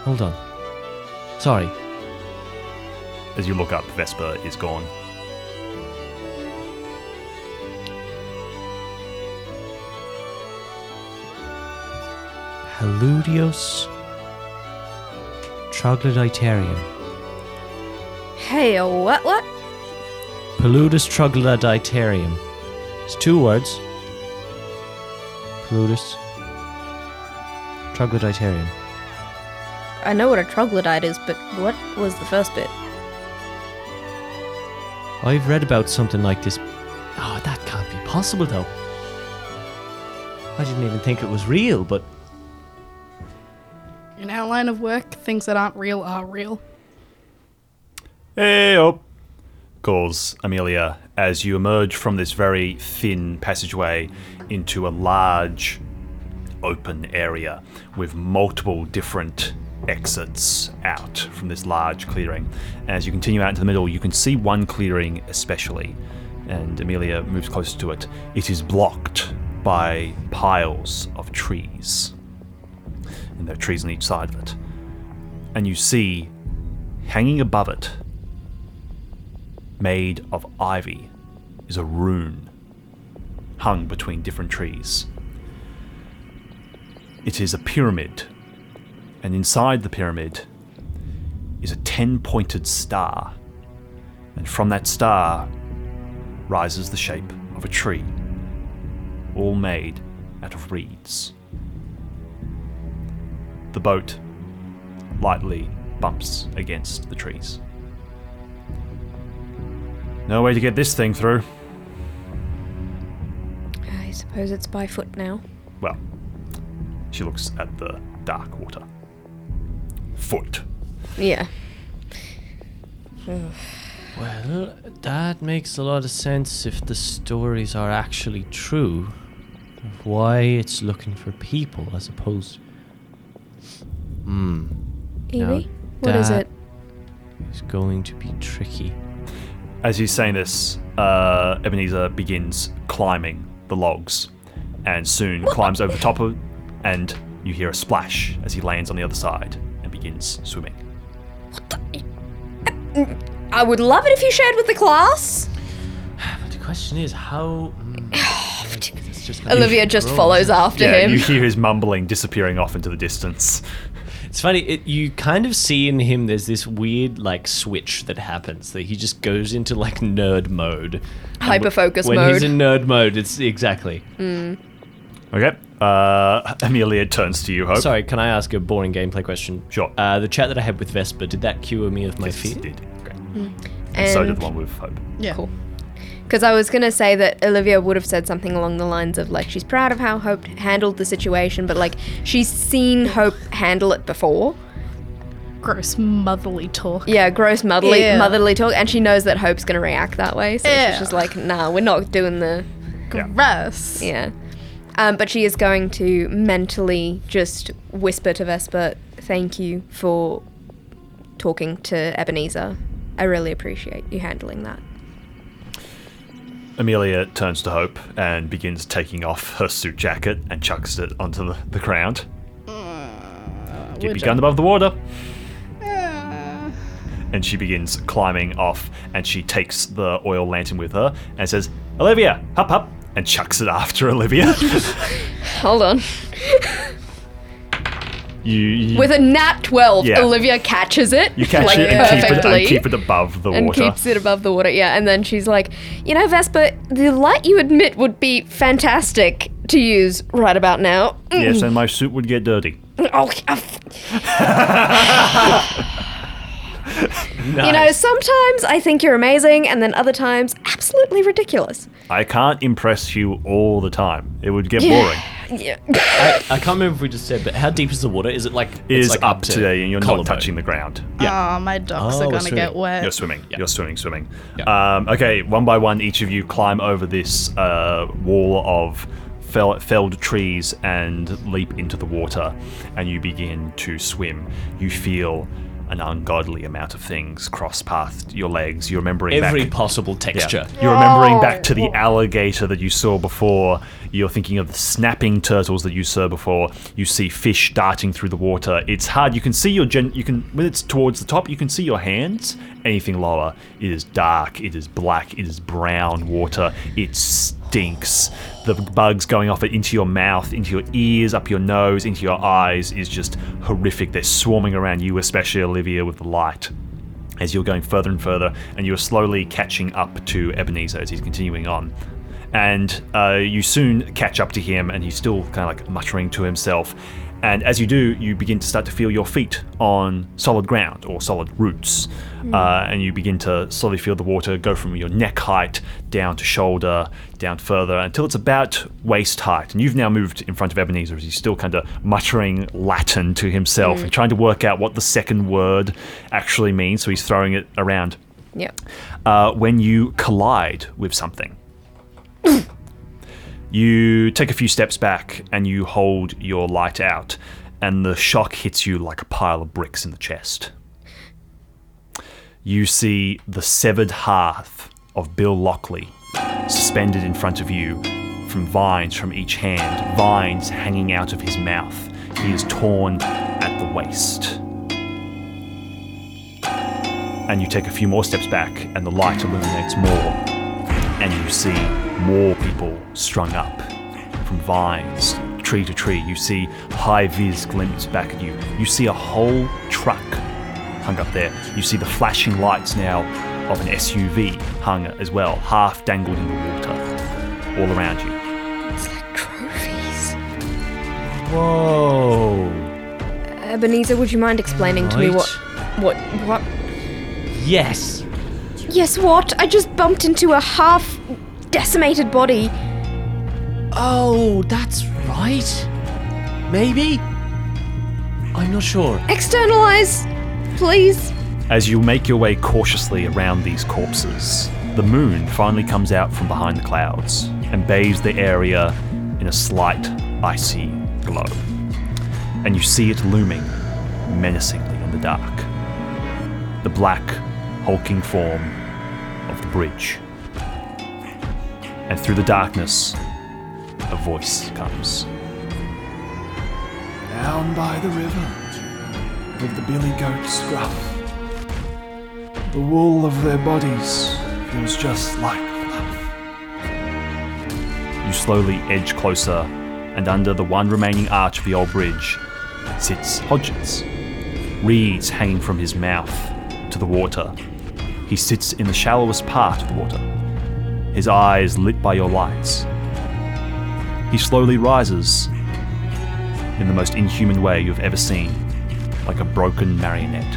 Hold on. Sorry. As you look up, Vesper is gone. Haludios troglodyterium. Hey, a what? What? Paludus troglodyterium. It's two words. Paludus troglodyterium. I know what a troglodyte is, but what was the first bit? I've read about something like this. Oh, that can't be possible, though. I didn't even think it was real, but In our line of work, things that aren't real are real. Hey up, calls Amelia as you emerge from this very thin passageway into a large open area with multiple different exits out from this large clearing. As you continue out into the middle, you can see one clearing especially, and Amelia moves closer to it. It is blocked by piles of trees, and there are trees on each side of it. And you see, hanging above it, made of ivy is a rune hung between different trees. It is a pyramid, and inside the pyramid is a ten pointed star, and from that star rises the shape of a tree, all made out of reeds. The boat lightly bumps against the trees. No way to get this thing through. I suppose it's by foot now. Well, she looks at the dark water. Foot. Yeah. Well, that makes a lot of sense if the stories are actually true. Why it's looking for people as opposed. Hmm. Now Evie? What is it? It's going to be tricky. As he's saying this, uh, Ebenezer begins climbing the logs and soon climbs over the top of and you hear a splash as he lands on the other side and begins swimming. I would love it if you shared with the class. But *sighs* the question is, how. mm, *sighs* just Olivia just gross. follows after Yeah, him. you hear his mumbling disappearing off into the distance. It's funny. It, you kind of see in him there's this weird like switch that happens that he just goes into like nerd mode. And Hyper focus when mode. he's in nerd mode, it's exactly. Okay. Uh, *laughs* Amelia turns to you, Hope. Sorry, can I ask a boring gameplay question? Sure. Uh, the chat that I had with Vesper did that cure me of my Yes, fear? it did. Great. And so did And the one with Hope. Yeah. Cool. because I was gonna say that Olivia would have said something along the lines of like she's proud of how Hope handled the situation, but like she's seen Hope handle it before. Gross motherly talk. Yeah, gross motherly Ew. motherly talk, and she knows that Hope's gonna react that way, so she's just like, nah, we're not doing the Yeah. Gross. yeah. Um, but she is going to mentally just whisper to Vesper, "Thank you for talking to Ebenezer. I really appreciate you handling that." Amelia turns to Hope and begins taking off her suit jacket and chucks it onto the, the ground. Keep your which gun above the water. Uh, And she begins climbing off and she takes the oil lantern with her and says, Olivia, hop, hop, and chucks it after Olivia. *laughs* Hold on. you, you, With a nat 12, Yeah. Olivia catches it. you catch like, it and keep it, perfectly. and keep it above the and water. keeps it above the water. Yeah, and then she's like, "You know, Vesper, the light you admit would be fantastic to use right about now." Yes, and mm. my suit would get dirty. *laughs* Oh, *laughs* *laughs* You know, sometimes I think you're amazing, and then other times, absolutely ridiculous. I can't impress you all the time. It would get boring. Yeah. I, I can't remember if we just said, but how deep is the water? Is it like It it's is like up today and you're not collarbone? touching the ground. Oh, my ducks Oh, are we're gonna get wet. You're swimming. You're swimming, swimming. Yeah. Um, okay, one by one, each of you climb over this uh, wall of fell- felled trees and leap into the water, and you begin to swim. You feel an ungodly amount of things cross past your legs. You're remembering Every back. possible Yeah. texture. You're remembering back to the alligator that you saw before. You're thinking of the snapping turtles that you saw before. You see fish darting through the water. It's hard. You can see your gen. You can when it's towards the top. You can see your hands. Anything lower, it is dark. It is black. It is brown water. It stinks. The bugs going off into your mouth, into your ears, up your nose, into your eyes is just horrific. They're swarming around you, especially Olivia with the light as you're going further and further, and you're slowly catching up to Ebenezer as he's continuing on. And uh, you soon catch up to him, and he's still kind of like muttering to himself. And as you do, you begin to start to feel your feet on solid ground or solid roots. Uh, and you begin to slowly feel the water go from your neck height down to shoulder, down further, until it's about waist height. And you've now moved in front of Ebenezer as he's still kind of muttering Latin to himself and trying to work out what the second word actually means. So he's throwing it around Yep. uh, when you collide with something. *laughs* you take a few steps back and you hold your light out, and the shock hits you like a pile of bricks in the chest. You see the severed half of Bill Lockley suspended in front of you from vines from each hand, vines hanging out of his mouth. He is torn at the waist and you take a few more steps back, and the light illuminates more, and you see more people strung up from vines, tree to tree. You see high vis glimpse back at you. You see a whole truck hung up there. You see the flashing lights now of an SUV hung as well, half dangled in the water, all around you. It's like trophies. Whoa. Uh, Ebenezer, would you mind explaining to me what What? What? Yes. Yes, what? I just bumped into a half decimated body. Oh, that's right. Maybe? I'm not sure. Externalize, please. As you make your way cautiously around these corpses, the moon finally comes out from behind the clouds and bathes the area in a slight icy glow. And you see it looming menacingly in the dark. The black, hulking form of the bridge. And through the darkness, a voice comes. Down by the river, with the billy goat scruff. The wool of their bodies feels just like fluff. You slowly edge closer, and under the one remaining arch of the old bridge sits Hodgins, reeds hanging from his mouth to the water. He sits in the shallowest part of the water, his eyes lit by your lights. He slowly rises in the most inhuman way you've ever seen, like a broken marionette.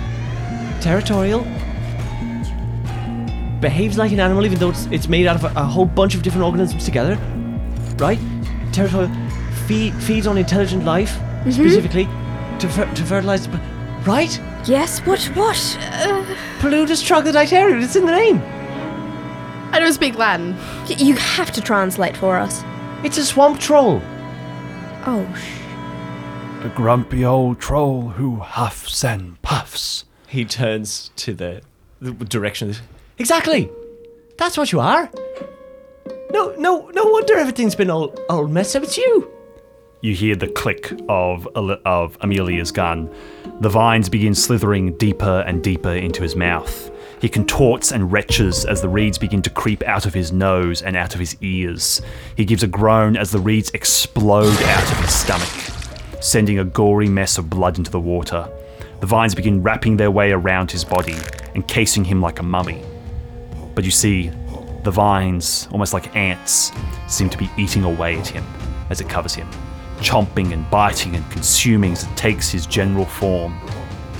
Territorial. Behaves like an animal even though it's, it's made out of a, a whole bunch of different organisms together. Right? Territorial. Feed, feeds on intelligent life, mm-hmm. specifically, to, fer- to fertilize the. Right? Yes, what? What? Uh, Paludus troglodyterium, it's in the name. I don't speak Latin. y- you have to translate for us. It's a swamp troll. Oh, sh- A grumpy old troll who huffs and puffs. He turns to the, the direction. Exactly! That's what you are! No, no, no wonder everything's been all, all messed up. It's you! You hear the click of of Amelia's gun. The vines begin slithering deeper and deeper into his mouth. He contorts and retches as the reeds begin to creep out of his nose and out of his ears. He gives a groan as the reeds explode out of his stomach, sending a gory mess of blood into the water. The vines begin wrapping their way around his body, encasing him like a mummy. But you see, the vines, almost like ants, seem to be eating away at him as it covers him, chomping and biting and consuming as it takes his general form.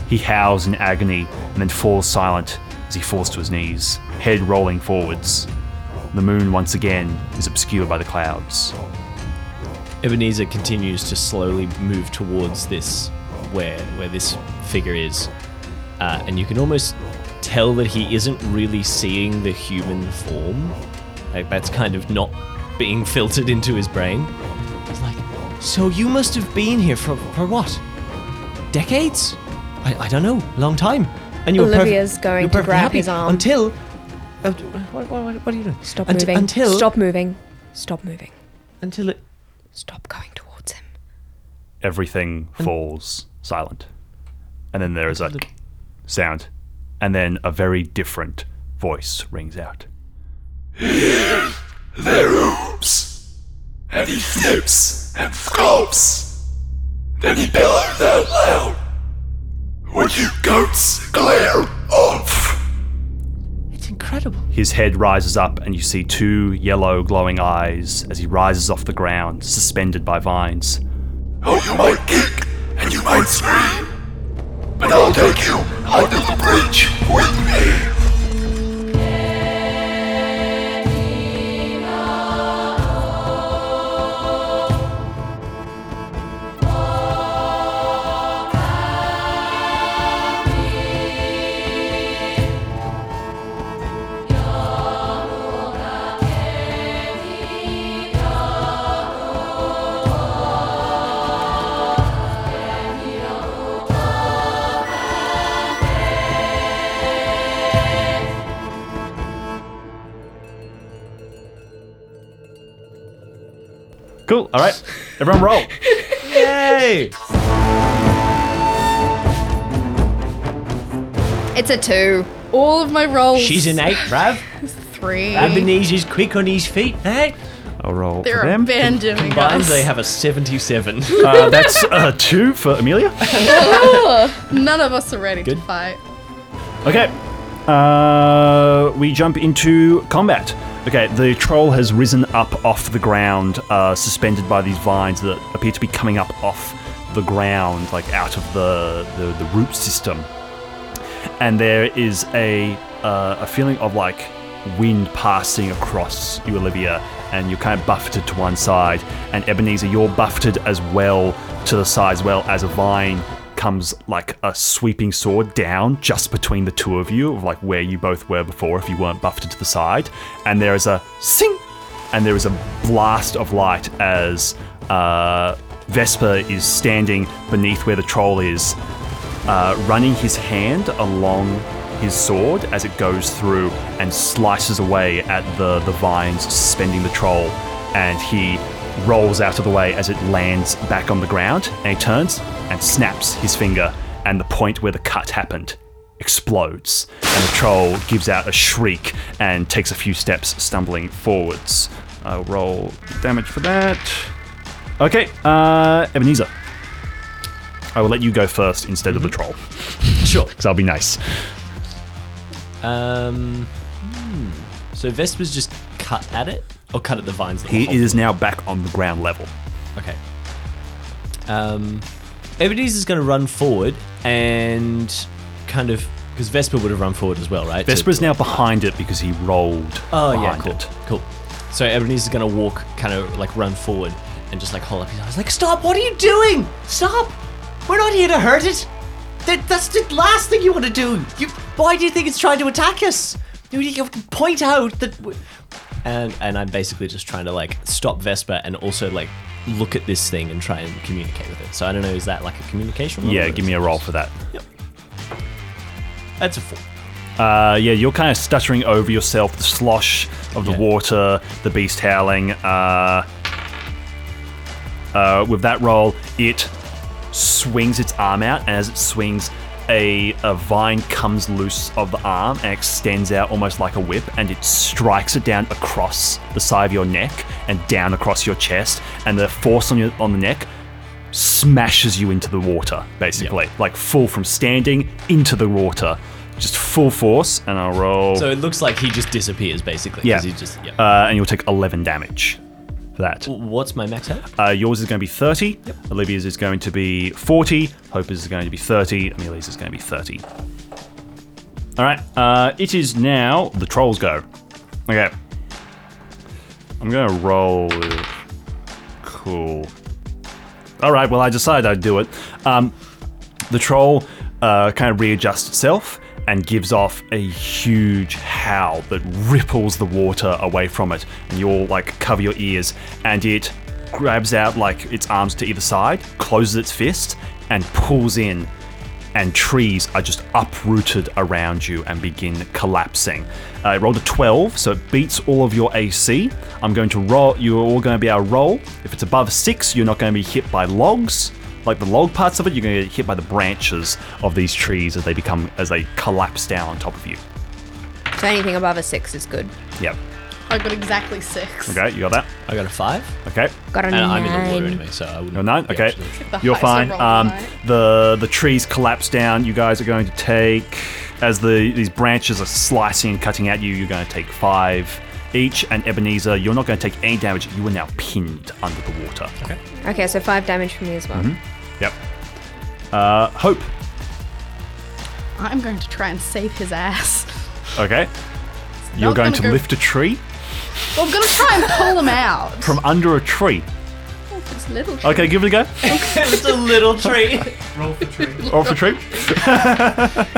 He howls in agony and then falls silent as he falls to his knees, head rolling forwards. The moon once again is obscured by the clouds. Ebenezer continues to slowly move towards this, where where this figure is, uh, and you can almost tell that he isn't really seeing the human form. Like that's kind of not being *laughs* filtered into his brain. He's like, so you must have been here for for what? Decades? I, I don't know, long time. And you were perf- Olivia's going you were to perfectly grab happy his arm. until. Uh, what, what, what, what are you doing? Stop Unt- moving. Until Stop moving. Stop moving. until it. Stop going towards him. Everything falls silent. And then there is a sound. And then a very different voice rings out. *gasps* Their oops. And he flips and scopes. Then he bellows out loud. Would you goats glare off? It's incredible. His head rises up, and you see two yellow glowing eyes as he rises off the ground, suspended by vines. Oh, you might kick and you might scream. But I'll take you under the bridge with me. Cool. All right. Everyone roll. Yay! It's a two. All of my rolls. She's an eight, Rav. *laughs* three. Ebenezer's quick on his feet, eh? I'll roll They're for them. abandoning Combined, us. they have a 77. *laughs* Uh, that's uh, two for Amelia. *laughs* None of us are ready to fight. Okay. Uh, we jump into combat. Okay, the troll has risen up off the ground, uh, suspended by these vines that appear to be coming up off the ground, like out of the, the, the root system. and there is a uh, a feeling of like wind passing across you, Olivia, and you're kind of buffeted to one side, and Ebenezer, you're buffeted as well to the side as well as a vine comes like a sweeping sword down just between the two of you, of like where you both were before if you weren't buffeted to the side, and there is a sing, and there is a blast of light as uh, Vesper is standing beneath where the troll is, uh, running his hand along his sword as it goes through and slices away at the, the vines suspending the troll. And he rolls out of the way as it lands back on the ground. And he turns and snaps his finger, and the point where the cut happened explodes. And the troll gives out a shriek and takes a few steps, stumbling forwards. I'll roll damage for that. Okay, uh, Ebenezer. I will let you go first instead of the troll. *laughs* Sure. Because I'll be nice. Um. hmm. So Vesper's just cut at it, or cut at the vines. He is now back on the ground level. Okay. Um, Ebenezer's going to run forward and kind of because Vesper would have run forward as well, right? To- Vesper's now behind it because he rolled. Oh yeah, cool, it. cool. So Ebenezer's going to walk, kind of like run forward and just like hold up his eyes, like, "Stop! What are you doing? Stop! We're not here to hurt it. That, that's the last thing you want to do. You, why do you think it's trying to attack us? You, you point out that." And and I'm basically just trying to like stop Vesper and also like look at this thing and try and communicate with it. So I don't know, is that like a communication? Yeah, give me a roll for that. Yep. That's a four. Uh, yeah, you're kind of stuttering over yourself, the slosh of the Yeah. water, the beast howling. Uh, uh, with that roll, it swings its arm out, and as it swings, a, a vine comes loose of the arm and extends out almost like a whip, and it strikes it down across the side of your neck and down across your chest, and the force on your on the neck smashes you into the water, basically, like full from standing into the water, just full force. And I'll roll. So it looks like he just disappears basically. Yeah. He just, yeah. uh, and you'll take 11 damage for that. What's my max health? Uh, yours is going to be 30. Olivia's is going to be 40. Hope's is going to be 30. Amelia's is going to be 30. All right. Uh, it is now the trolls go. Okay. I'm going to roll. Cool. All right. Well, I decided I'd do it. Um, the troll uh, kind of readjusts itself and gives off a huge howl that ripples the water away from it, and you all like cover your ears, and it grabs out like its arms to either side, closes its fist, and pulls in. And trees are just uprooted around you and begin collapsing. Uh, I rolled a 12, so it beats all of your AC. I'm going to roll, you're all going to be our roll. If it's above 6, you're not going to be hit by logs like the log parts of it, you're going to get hit by the branches of these trees as they become as they collapse down on top of you. So anything above a six is good. Yep. I got exactly six. Okay, you got that. I got a five. Okay. Got a And I'm in the water anyway, so I wouldn't. You're nine. Okay. The You're fine. Um, the the trees collapse down. You guys are going to take as the these branches are slicing and cutting at you. You're going to take five each. And Ebenezer, you're not going to take any damage. You are now pinned under the water. Okay. Okay, so five damage from me as well. Yep. Uh, Hope. I'm going to try and save his ass. Okay. You're going gonna go- lift a tree Well, I'm going to try and pull him out. *laughs* from under a tree. It's little. Okay, give it a go. *laughs* it's a little tree. Roll for tree. Roll for tree. *laughs*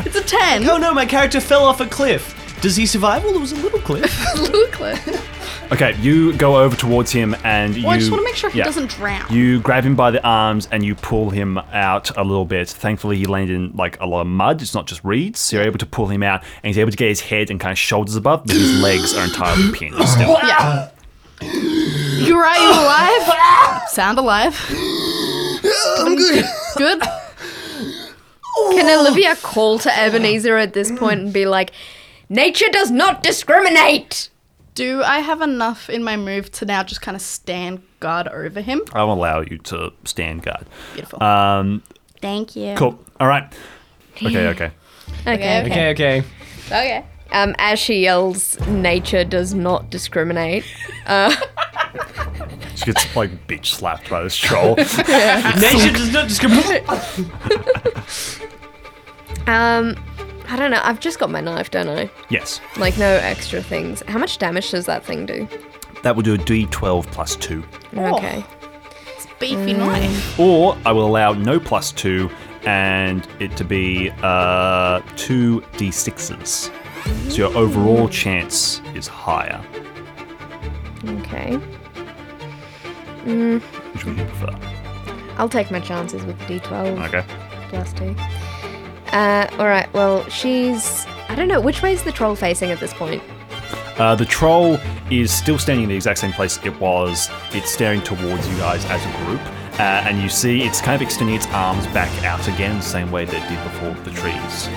It's a 10. oh no, my character fell off a cliff. Does he survive? Well, it was a little cliff. Little cliff. Okay, you go over towards him and you. Well, I just want to make sure he yeah. doesn't drown. You grab him by the arms and you pull him out a little bit. Thankfully, he landed in like a lot of mud. It's not just reeds, so you're able to pull him out, and he's able to get his head and kind of shoulders above, but his legs are entirely *gasps* pinned still. yeah. You're right, you alive? Sound alive. I'm good. Good. Can Olivia call to Ebenezer at this point and be like, Nature does not discriminate? Do I have enough in my move to now just kind of stand guard over him? I'll allow you to stand guard. Beautiful. Um, Thank you. cool. All right. Okay. *laughs* Okay. Okay, okay. okay, okay. Okay. Um, as she yells, nature does not discriminate. *laughs* Uh, She gets like bitch slapped by this troll. *laughs* Nature does not discriminate. um, I don't know. I've just got my knife, don't I? Yes. Like no extra things. How much damage does that thing do? That will do a d12 plus 2. Okay. It's beefy knife. Mm. Or I will allow no plus 2 and it to be uh, 2 d6s. So your mm. overall chance is higher. Okay. Which would you prefer? Mm. I'll take my chances with the D12 Okay. plus two. Uh, all right. Well, she's. I don't know which way is the troll facing at this point. Uh, the troll is still standing in the exact same place it was. It's staring towards you guys as a group. Uh, and you see it's kind of extending its arms back out again, the same way that it did before the trees.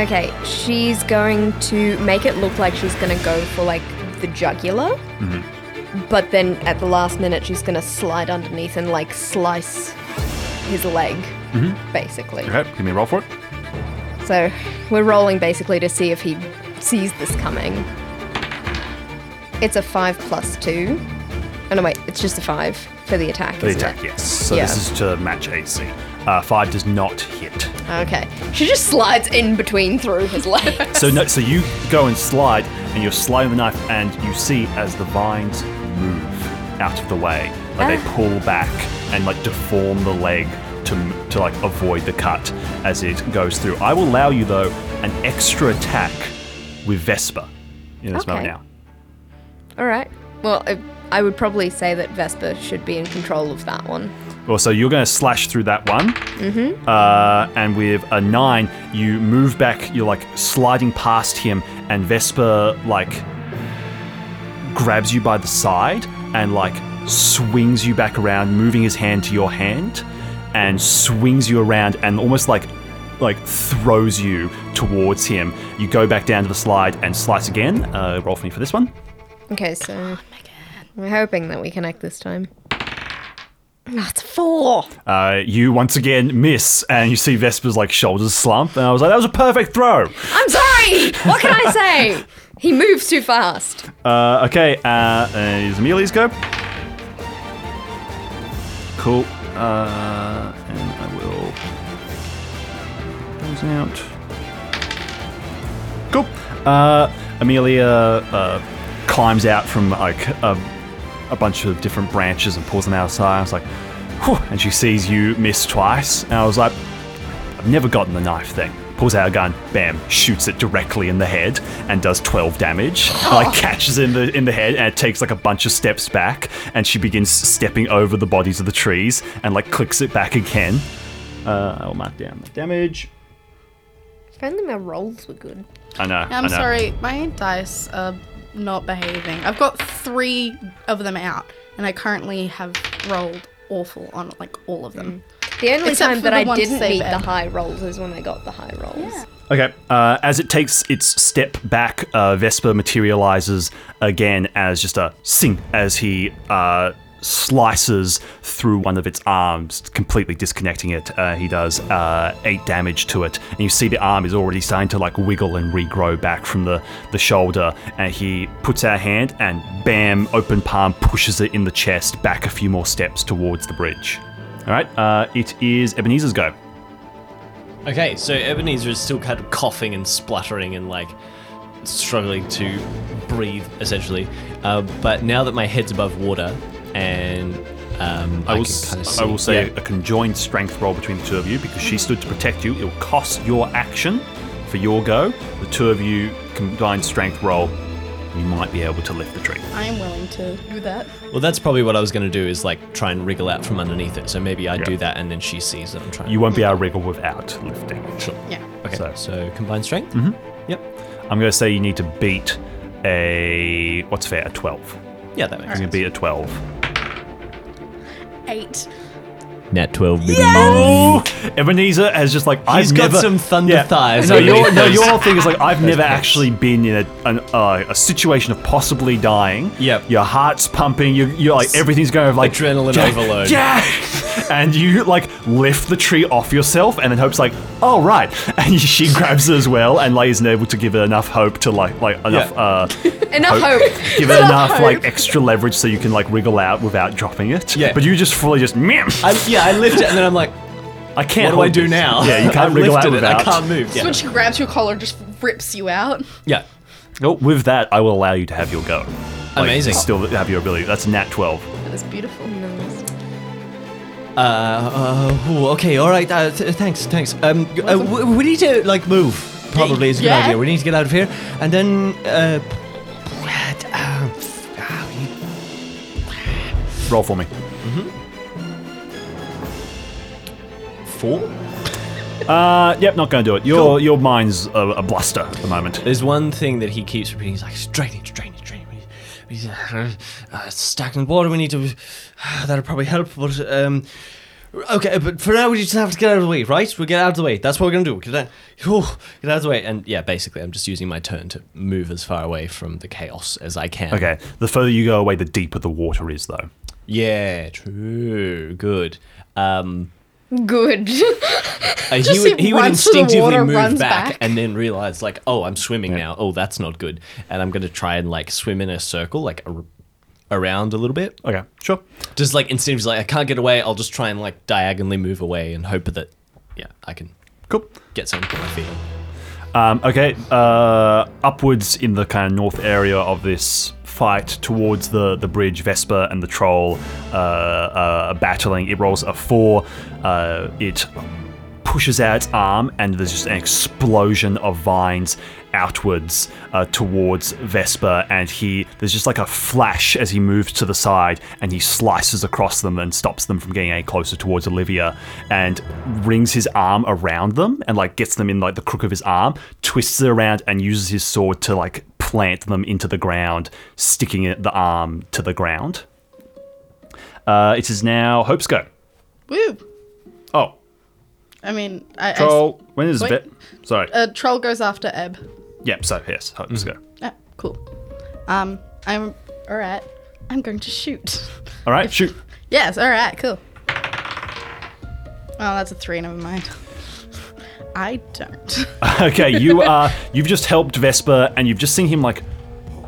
Okay, she's going to make it look like she's gonna go for like the jugular, but then at the last minute she's gonna slide underneath and like slice his leg, basically. Okay, give me a roll for it. So we're rolling basically to see if he sees this coming. It's a five plus two. Oh no, wait, it's just a five for the attack. For the attack, it? yes. So Yeah. this is to match AC. Uh, five does not hit. Okay. She just slides in between through his leg. So no, so you go and slide, and you're sliding the knife, and you see as the vines move out of the way, like they pull back and like deform the leg to to like avoid the cut as it goes through. I will allow you though an extra attack with Vesper in this Okay. moment now. All right. Well, I, I would probably say that Vesper should be in control of that one. Well, so you're going to slash through that one, mm-hmm. uh, and with a nine, you move back. You're like sliding past him, and Vesper like grabs you by the side and like swings you back around, moving his hand to your hand, and swings you around, and almost like like throws you towards him. You go back down to the slide and slice again. Uh, roll for me for this one. Okay, so we're hoping that we connect this time. That's four. Uh, you once again miss, and you see Vesper's like shoulders slump. And I was like, that was a perfect throw. I'm sorry. what can I say? *laughs* He moves too fast. Uh, okay, uh, is Amelia's go? Cool. Uh, and I will. Those out. Cool. Uh, Amelia uh, climbs out from like a, a bunch of different branches and pulls them outside. I was like, Whew, and she sees you miss twice. And I was like, I've never gotten the knife thing. Pulls out a gun, bam, shoots it directly in the head and does 12 damage. Like catches in the in the head and it takes like a bunch of steps back and she begins stepping over the bodies of the trees and like clicks it back again. Uh, I will mark down the damage. If only my rolls were good. I know. I I'm know. sorry, my dice are not behaving. I've got three of them out, and I currently have rolled awful on like all of them. The only Except time that I didn't save meet the high rolls is when I got the high rolls. Okay. Uh, as it takes its step back, uh, Vesper materializes again as just a sing as he uh, slices through one of its arms, completely disconnecting it. Uh, he does uh, eight damage to it, and you see the arm is already starting to like wiggle and regrow back from the the shoulder. And he puts out a hand and bam, open palm pushes it in the chest back a few more steps towards the bridge. All right. Uh, it is Ebenezer's go. Okay, so Ebenezer is still kind of coughing and spluttering and like struggling to breathe, essentially. Uh, but now that my head's above water and um, I, I will, can kind of I will say yeah. a conjoined strength roll between the two of you because she stood to protect you. It will cost your action for your go. The two of you combined strength roll, you might be able to lift the tree. I am willing to do that. Well, that's probably what I was going to do is like try and wriggle out from underneath it. So maybe I Yeah. do that and then she sees that I'm trying. You won't be able to wriggle without lifting. Sure. Yeah. Okay. So- So, combined strength. Mm-hmm. Yep. I'm going to say you need to beat a what's fair a 12. Yeah, that makes sense. You can sense. beat a 12. Eight. Nat twelve. Oh, Ebenezer has just like I've He's got never, some thunder thighs No, your no, your whole thing is like I've never pants. actually been in a an, uh, a situation of possibly dying. Yep. Your heart's pumping. You you're like everything's going like Adrenaline yeah, overload. Yeah. *laughs* and you like lift the tree off yourself, and then Hope's like, "Oh right," *laughs* and she grabs it as well, and like isn't able to give it enough hope to like like enough Yeah. uh *laughs* Enough hope- hope. give it enough like extra leverage so you can like wriggle out without dropping it. Yeah. But you just fully just meh. I, yeah, I lift it and then I'm like, I can't. What do I do this. now? Yeah, you can't I've wriggle out lifted it. I can't move. So Yeah. when she grabs your collar, just rips you out. yeah. Oh, with that, I will allow you to have your go. Like, Amazing. Still have your ability. That's a nat 12. That is beautiful. Uh, uh, ooh, okay, all right. Uh, th- thanks, thanks. Um, uh, we, we need to like move. Probably is a good Yeah. idea. We need to get out of here, and then uh, what, uh, Roll for me. Four. Uh, yep, not going to do it. Your Cool. your mind's a, a bluster at the moment. There's one thing that he keeps repeating. He's like, drainage, drainage, drainage. We need, we need uh, uh, stagnant water. We need to. that'll probably help. But um, okay. But for now, we just have to get out of the way, right? We get out of the way. That's what we're gonna do. Get out, oh, get out of the way. And yeah, basically, I'm just using my turn to move as far away from the chaos as I can. Okay, the further you go away, the deeper the water is, though. Yeah. True. Good. Um, Good. uh, *laughs* he would, he he would runs to the instinctively water, move back, back. and then realize like, oh, I'm swimming now. Oh, that's not good. And I'm gonna try and like swim in a circle, like ar- around a little bit. Okay, sure. Just like instinctively, like I can't get away. I'll just try and like diagonally move away and hope that, yeah, I can Cool. get something on my feet. Um, okay, uh, upwards in the kind of north area of this fight towards the, the bridge, Vesper and the troll uh, uh, are battling. It rolls a four. Uh, it pushes out its arm, and there's just an explosion of vines outwards uh, towards Vesper. And he there's just like a flash as he moves to the side, and he slices across them and stops them from getting any closer towards Olivia, and rings his arm around them and like gets them in like the crook of his arm, twists it around, and uses his sword to like plant them into the ground, sticking the arm to the ground. Uh, it is now Hope's go. Woo. Oh, I mean, I, I troll. When is wait. Vet? Sorry. uh, troll goes after Ebb. Yep. So yes, Hope's go. Ah, cool. Um, I'm all right. I'm going to shoot. All right, shoot. Yes, all right, cool. Oh, that's a three. Never mind. I don't. *laughs* okay, you are. *laughs* you've just helped Vesper, and you've just seen him like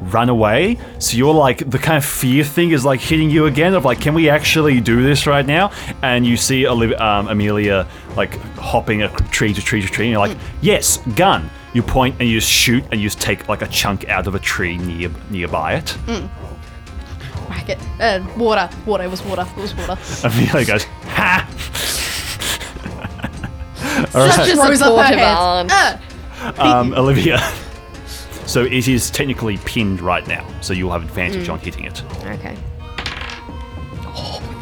run away. So you're like the kind of fear thing is like hitting you again of like, can we actually do this right now? And you see Olivia, um, Amelia like hopping a tree to tree to tree, and you're like, yes, gun. You point and you just shoot, and you just take like a chunk out of a tree near nearby it. Whack it. Uh, water. Water. It was water. It was water. Amelia goes, ha! *laughs* Such a Throws up her supportive aunt. Ah, um, Olivia. *laughs* So it is technically pinned right now, so you'll have advantage on hitting it. Okay.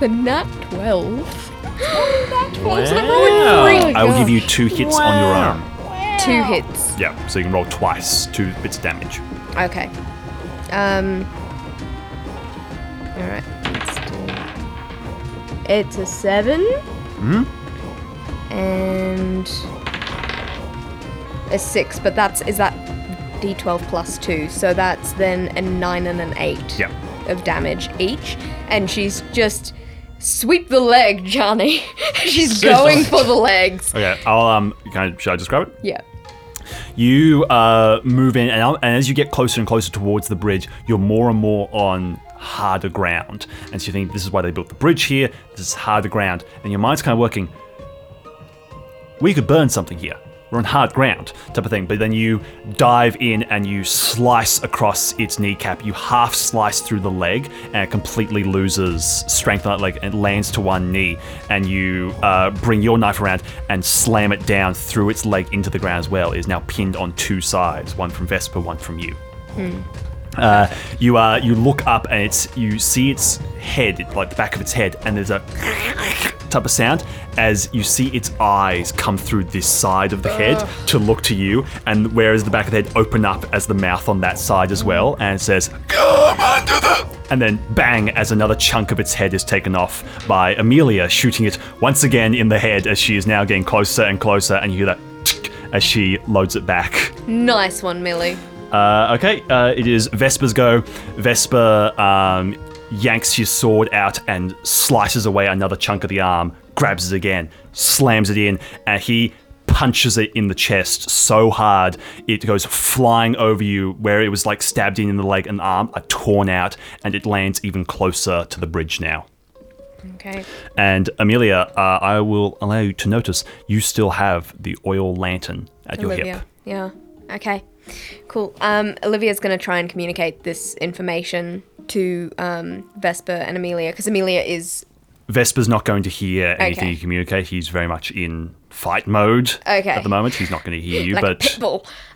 The nat 12. *gasps* Wow. I will give you two hits on your arm. Two hits. Yeah, so you can roll twice, two bits of damage. Okay. Um. Alright. let's do- It's a 7. And. A 6, but that's. Is that d12 plus 2? So that's then a 9 and an 8 Yeah. of damage each. And she's just. Sweep the leg, Johnny. *laughs* she's going for the legs. Okay, I'll um. Can I, should I describe it? Yeah. You uh move in, and, and as you get closer and closer towards the bridge, you're more and more on harder ground. And so you think this is why they built the bridge here. This is harder ground, and your mind's kind of working. We could burn something here. We're on hard ground, type of thing. But then you dive in and you slice across its kneecap. You half slice through the leg, and it completely loses strength on that leg and lands to one knee. And you uh, bring your knife around and slam it down through its leg into the ground as well. It is now pinned on two sides, one from Vesper, one from you. Uh, you uh, you look up and it's you see its head, like the back of its head, and there's a type of sound as you see its eyes come through this side of the head to look to you, and whereas the back of the head open up as the mouth on that side as well, and it says Come under the. and then bang as another chunk of its head is taken off by Amelia, shooting it once again in the head as she is now getting closer and closer, and you hear that as she loads it back. Nice one, Millie. Uh, okay, uh, it is Vesper's go. Vesper um, yanks his sword out and slices away another chunk of the arm, grabs it again, slams it in, and he punches it in the chest so hard it goes flying over you where it was like stabbed in in the leg and arm are torn out and it lands even closer to the bridge now Okay. And Amelia, uh, I will allow you to notice you still have the oil lantern at your Olivia. hip. Yeah. Okay. Cool. Um, Olivia's going to try and communicate this information to um, Vesper and Amelia because Amelia is Vesper's not going to hear anything Okay. you communicate. He's very much in fight mode Okay. at the moment. He's not going to hear you, like but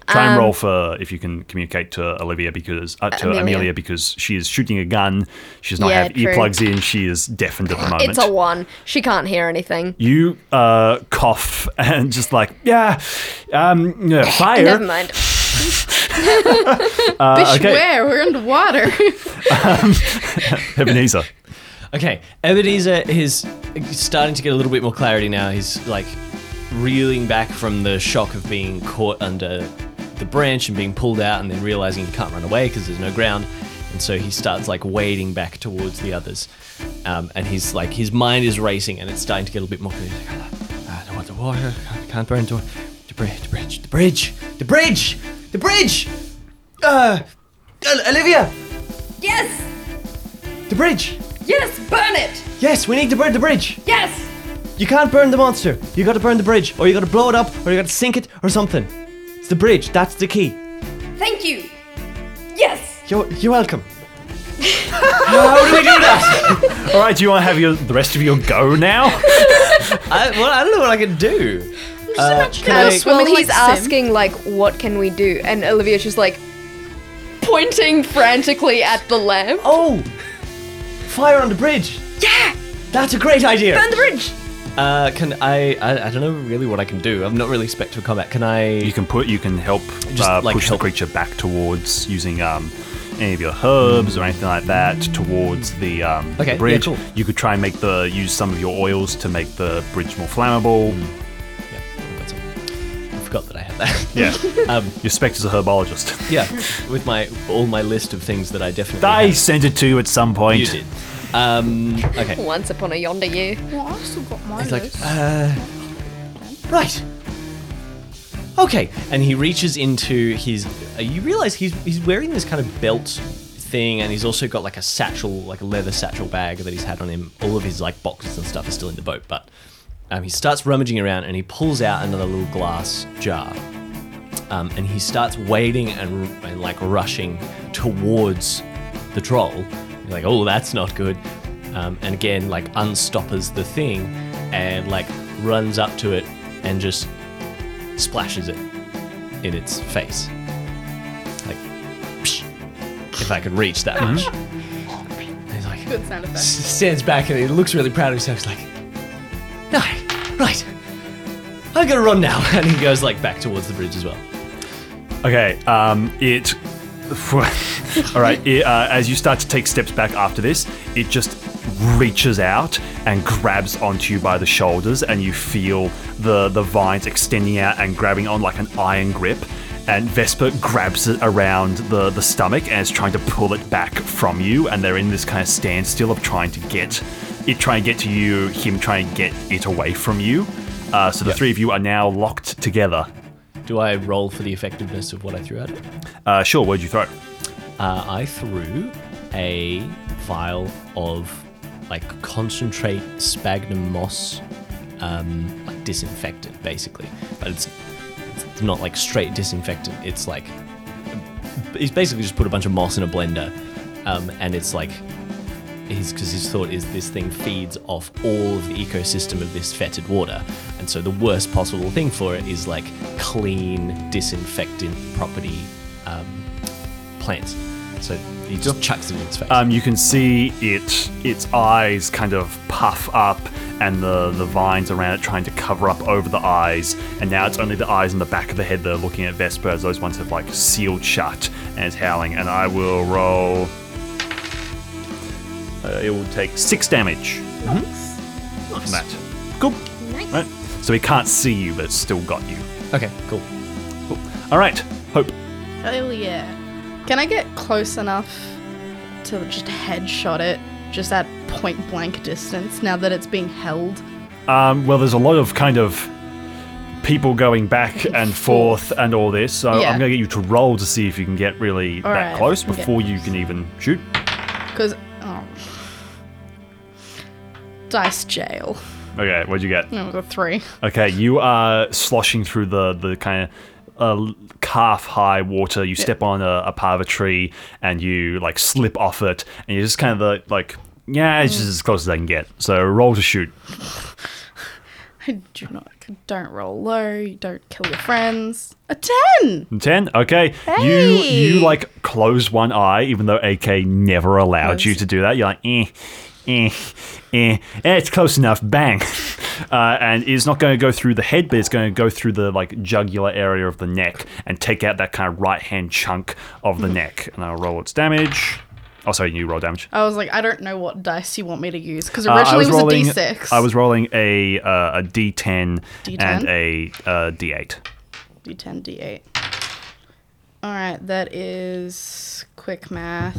try and Um, roll for if you can communicate to Olivia because uh, to Amelia. Amelia. because she is shooting a gun. She does not Yeah, have true. earplugs in. She is deafened at the moment. It's a one. She can't hear anything. you uh, cough *laughs* and just like yeah, um, yeah, fire. Never mind. *laughs* Uh, Bish, okay. where? We're underwater. *laughs* *laughs* Ebenezer. Okay, Ebenezer is starting to get a little bit more clarity now. He's like reeling back from the shock of being caught under the branch and being pulled out, and then realizing he can't run away because there's no ground. And so he starts like wading back towards the others, um, and he's like his mind is racing, and it's starting to get a little bit more clear. He's like, "Ah, I don't want the water. I can't burn the, the bridge. The bridge. The bridge. The bridge. The bridge. Uh, Olivia. yes. The bridge. Yes. Burn it. Yes, we need to burn the bridge. Yes. You can't burn the monster. You gotta burn the bridge, or you gotta blow it up, or you gotta sink it, or something. It's the bridge. That's the key. Thank you. Yes. You're, you're welcome. *laughs* How do we do that? All right, do you want to have your the rest of your go now? *laughs* I, well, I don't know what I can do. Uh, can I- well, swimming he's like Sim. asking like, what can we do? And Olivia's just like pointing frantically at the lamp. oh, fire on the bridge. Yeah. That's a great idea. Burn the bridge. Uh, can I, I? I don't know really what I can do. I'm not really spectral combat. Can I? You can put you can help Just, uh, like, push help. the creature back towards using um, any of your herbs or anything like that towards the, um, Okay, the yeah, bridge. cool. You could try and make the use some of your oils to make the bridge more flammable. Forgot that I had that. Yeah, *laughs* Um, your specter's a herbologist. yeah, with my all my list of things that I definitely. I have. sent it to you at some point. You did. Um, okay. *laughs* Once upon a yonder year. well, I've still got my He's like, list. uh, right. Okay, and he reaches into his. Uh, you realize he's he's wearing this kind of belt thing, and he's also got like a satchel, like a leather satchel bag that he's had on him. All of his like boxes and stuff are still in the boat, but um, he starts rummaging around and he pulls out another little glass jar. Um, and he starts wading and, and like rushing towards the troll. You're like, oh, that's not good. Um, and again, like unstoppers the thing and like runs up to it and just splashes it in its face. Like, psh, if I could reach that much. And *laughs* he's like, Good sound effect. s- stands back and he looks really proud of himself. He's like, no, right. I'm gonna run now. *laughs* And he goes like back towards the bridge as well. Okay, um, it. *laughs* All right, it, uh, as you start to take steps back after this, it just reaches out and grabs onto you by the shoulders, and you feel the the vines extending out and grabbing on like an iron grip. And Vesper grabs it around the, the stomach and is trying to pull it back from you. And they're in this kind of standstill of trying to get it, trying to get to you, him trying to get it away from you. Uh, so the three of you are now locked together. Do I roll for the effectiveness of what I threw at it? Uh, sure, where'd you throw? Uh, I threw a vial of like concentrate sphagnum moss, um, like disinfectant, basically. But it's it's not like straight disinfectant. It's like he's basically just put a bunch of moss in a blender, um, and it's like his because his thought is this thing feeds off all of the ecosystem of this fetid water, and so the worst possible thing for it is like clean disinfectant property um, plants. So he just chucks it in its face. Um, you can see it, its eyes kind of puff up, and the, the vines around it trying to cover up over the eyes. And now it's only the eyes in the back of the head that are looking at Vesper, as those ones have like sealed shut and it's howling. And I will roll. Uh, it will take six damage from that. Cool. Right. So he can't see you, but it's still got you. okay, cool. cool. All right. Hope. Hell yeah. Can I get close enough to just headshot it, just at point blank distance, now that it's being held? Um, well, there's a lot of kind of people going back and forth and all this, so Yeah. I'm going to get you to roll to see if you can get really All that right, close okay. before you can even shoot. Because, oh. Dice jail. Okay, what'd you get? No, the three. Okay, you are sloshing through the the kind of uh, calf high water. You step on a, a part of a tree and you like slip off it, and you're just kind of the, like, yeah, it's just as close as I can get. So roll to shoot. *sighs* I do not. Don't roll low. You don't kill your friends. A ten. Ten. Okay, you Hey! you like close one eye, even though AK never allowed you to do that. You're like, eh. Eh, eh, eh, it's close enough. Bang, *laughs* uh, and it's not going to go through the head, but it's going to go through the like jugular area of the neck and take out that kind of right hand chunk of the *laughs* neck. And I'll roll its damage. Oh, sorry, you roll damage. I was like, I don't know what dice you want me to use because Uh, originally it was rolling, a d6. I was rolling a uh, a D10, D10? and a uh, D8. d10, d8. All right, that is quick math.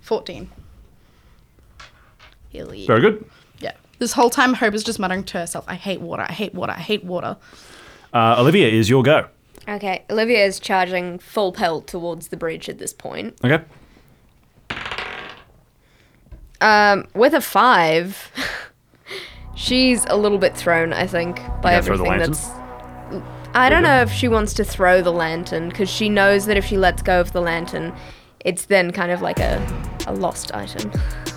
Fourteen. Hilly. Very good. Yeah. This whole time, Hope is just muttering to herself, "I hate water. I hate water. I hate water." Uh, Olivia, is your go. Okay, Olivia is charging full pelt towards the bridge at this point. Okay. Um, with a five, *laughs* she's a little bit thrown, I think, by You gonna throw the everything that's. I don't know if she wants to throw the lantern because she knows that if she lets go of the lantern, it's then kind of like a, a lost item. *laughs*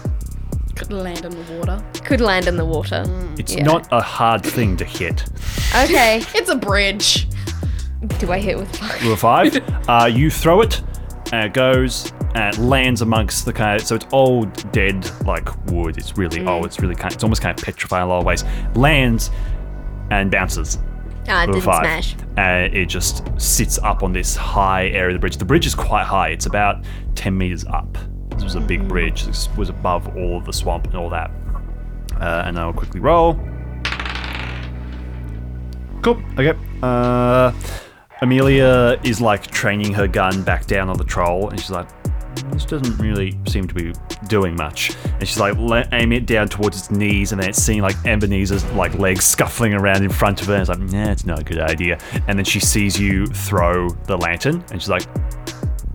Could land in the water. Could land in the water. It's Yeah. not a hard thing to hit. Okay. *laughs* It's a bridge. Do I hit with five? With a five, *laughs* uh, you throw it, and it goes and it lands amongst the kind of so it's old dead like wood. It's really old. It's really kind. It's almost kind of petrified in a lot of ways. Lands and bounces. Ah, it with a didn't five. smash. And it just sits up on this high area of the bridge. The bridge is quite high. It's about ten meters up. This was a big bridge. This was above all of the swamp and all that. Uh, and I'll quickly roll. Cool. Okay. Uh, Amelia is like training her gun back down on the troll, and she's like, "This doesn't really seem to be doing much." And she's like, aim it down towards its knees, and then it's seeing like Ebenezer's like legs scuffling around in front of her. And it's like, "Nah, it's not a good idea." And then she sees you throw the lantern, and she's like,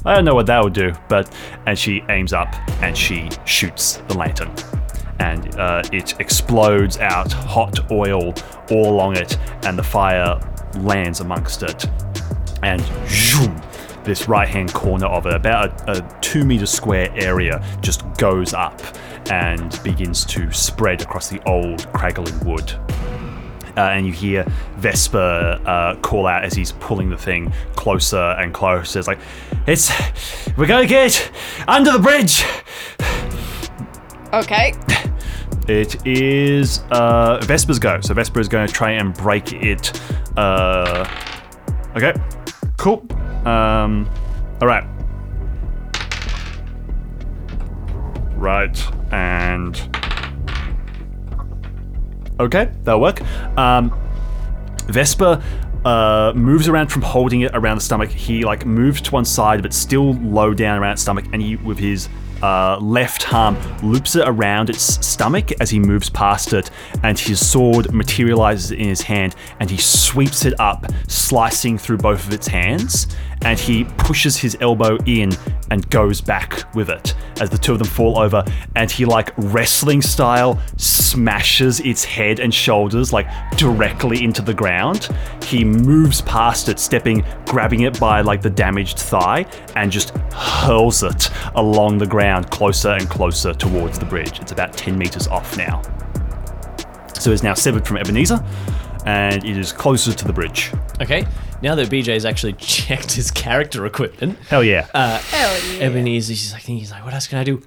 I don't know what that would do, but and she aims up and she shoots the lantern, and uh, it explodes out hot oil all along it, and the fire lands amongst it, and zoom, this right-hand corner of it, about a, a two-meter square area, just goes up and begins to spread across the old craggly wood uh, and you hear Vesper uh, call out as he's pulling the thing closer and closer. It's like, it's, we're gonna get under the bridge. Okay. It is uh, Vesper's go. So Vesper is going to try and break it. Uh, okay, cool. Um, all right. Right, and okay, that'll work. Um, Vesper uh, moves around from holding it around the stomach. He like moves to one side, but still low down around its stomach, and he with his uh, left arm loops it around its stomach as he moves past it, and his sword materializes in his hand, and he sweeps it up, slicing through both of its hands, and he pushes his elbow in and goes back with it as the two of them fall over, and he like wrestling style smashes its head and shoulders like directly into the ground. He moves past it, stepping, grabbing it by like the damaged thigh, and just hurls it along the ground closer and closer towards the bridge. It's about 10 meters off now. So it's now severed from Ebenezer, and it is closer to the bridge. Okay, now that Bejae's actually *laughs* checked his character equipment, Hell yeah. Hell yeah. Ebenezer, he's like, he's like, what else can I do?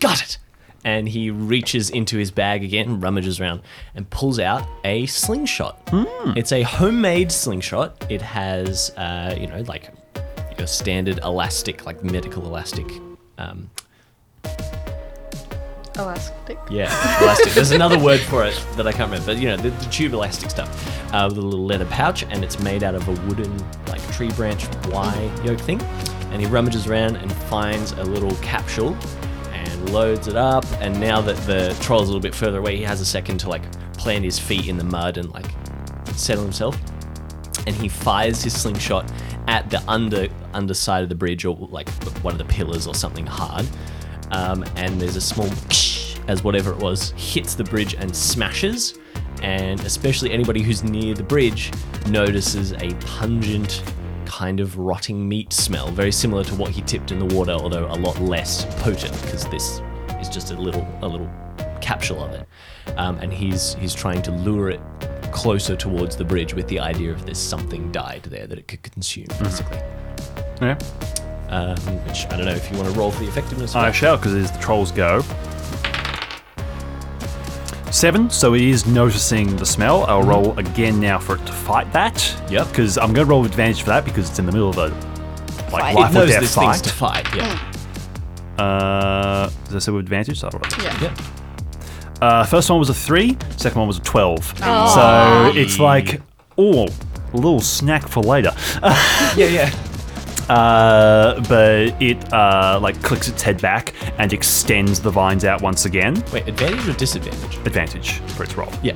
Got it. And he reaches into his bag again, rummages around, and pulls out a slingshot. It's a homemade slingshot. It has, uh, you know, like your standard elastic, like medical elastic. Um, Elastic. yeah, elastic. There's another word for it that I can't remember, but you know, the, the tube elastic stuff uh, with a little leather pouch, and it's made out of a wooden, like tree branch Y yoke thing. And he rummages around and finds a little capsule and loads it up. And now that the troll's a little bit further away, he has a second to like plant his feet in the mud and like settle himself. And he fires his slingshot at the under underside of the bridge or like one of the pillars or something hard. Um, and there's a small as whatever it was hits the bridge and smashes. And especially anybody who's near the bridge notices a pungent, kind of rotting meat smell, very similar to what he tipped in the water, although a lot less potent because this is just a little a little capsule of it. Um, and he's he's trying to lure it closer towards the bridge with the idea of there's something died there that it could consume, basically. Yeah. Um, which I don't know if you want to roll for the effectiveness. I shall, because it is the troll's go. Seven, so it is noticing the smell. I'll roll again now for it to fight that. Mm-hmm. Yep. Because I'm going to roll advantage for that because it's in the middle of a like Fight. life It knows or death there's fight. things to fight. Yeah. Uh, is that with advantage? So I'll roll it. Yeah. Yep. Uh, first one was a three. Second one was a twelve. Oh. So it's like, oh, a little snack for later. *laughs* Yeah. Yeah. Uh, but it uh, like clicks its head back and extends the vines out once again. Wait, advantage or disadvantage? Advantage for its roll. Yeah.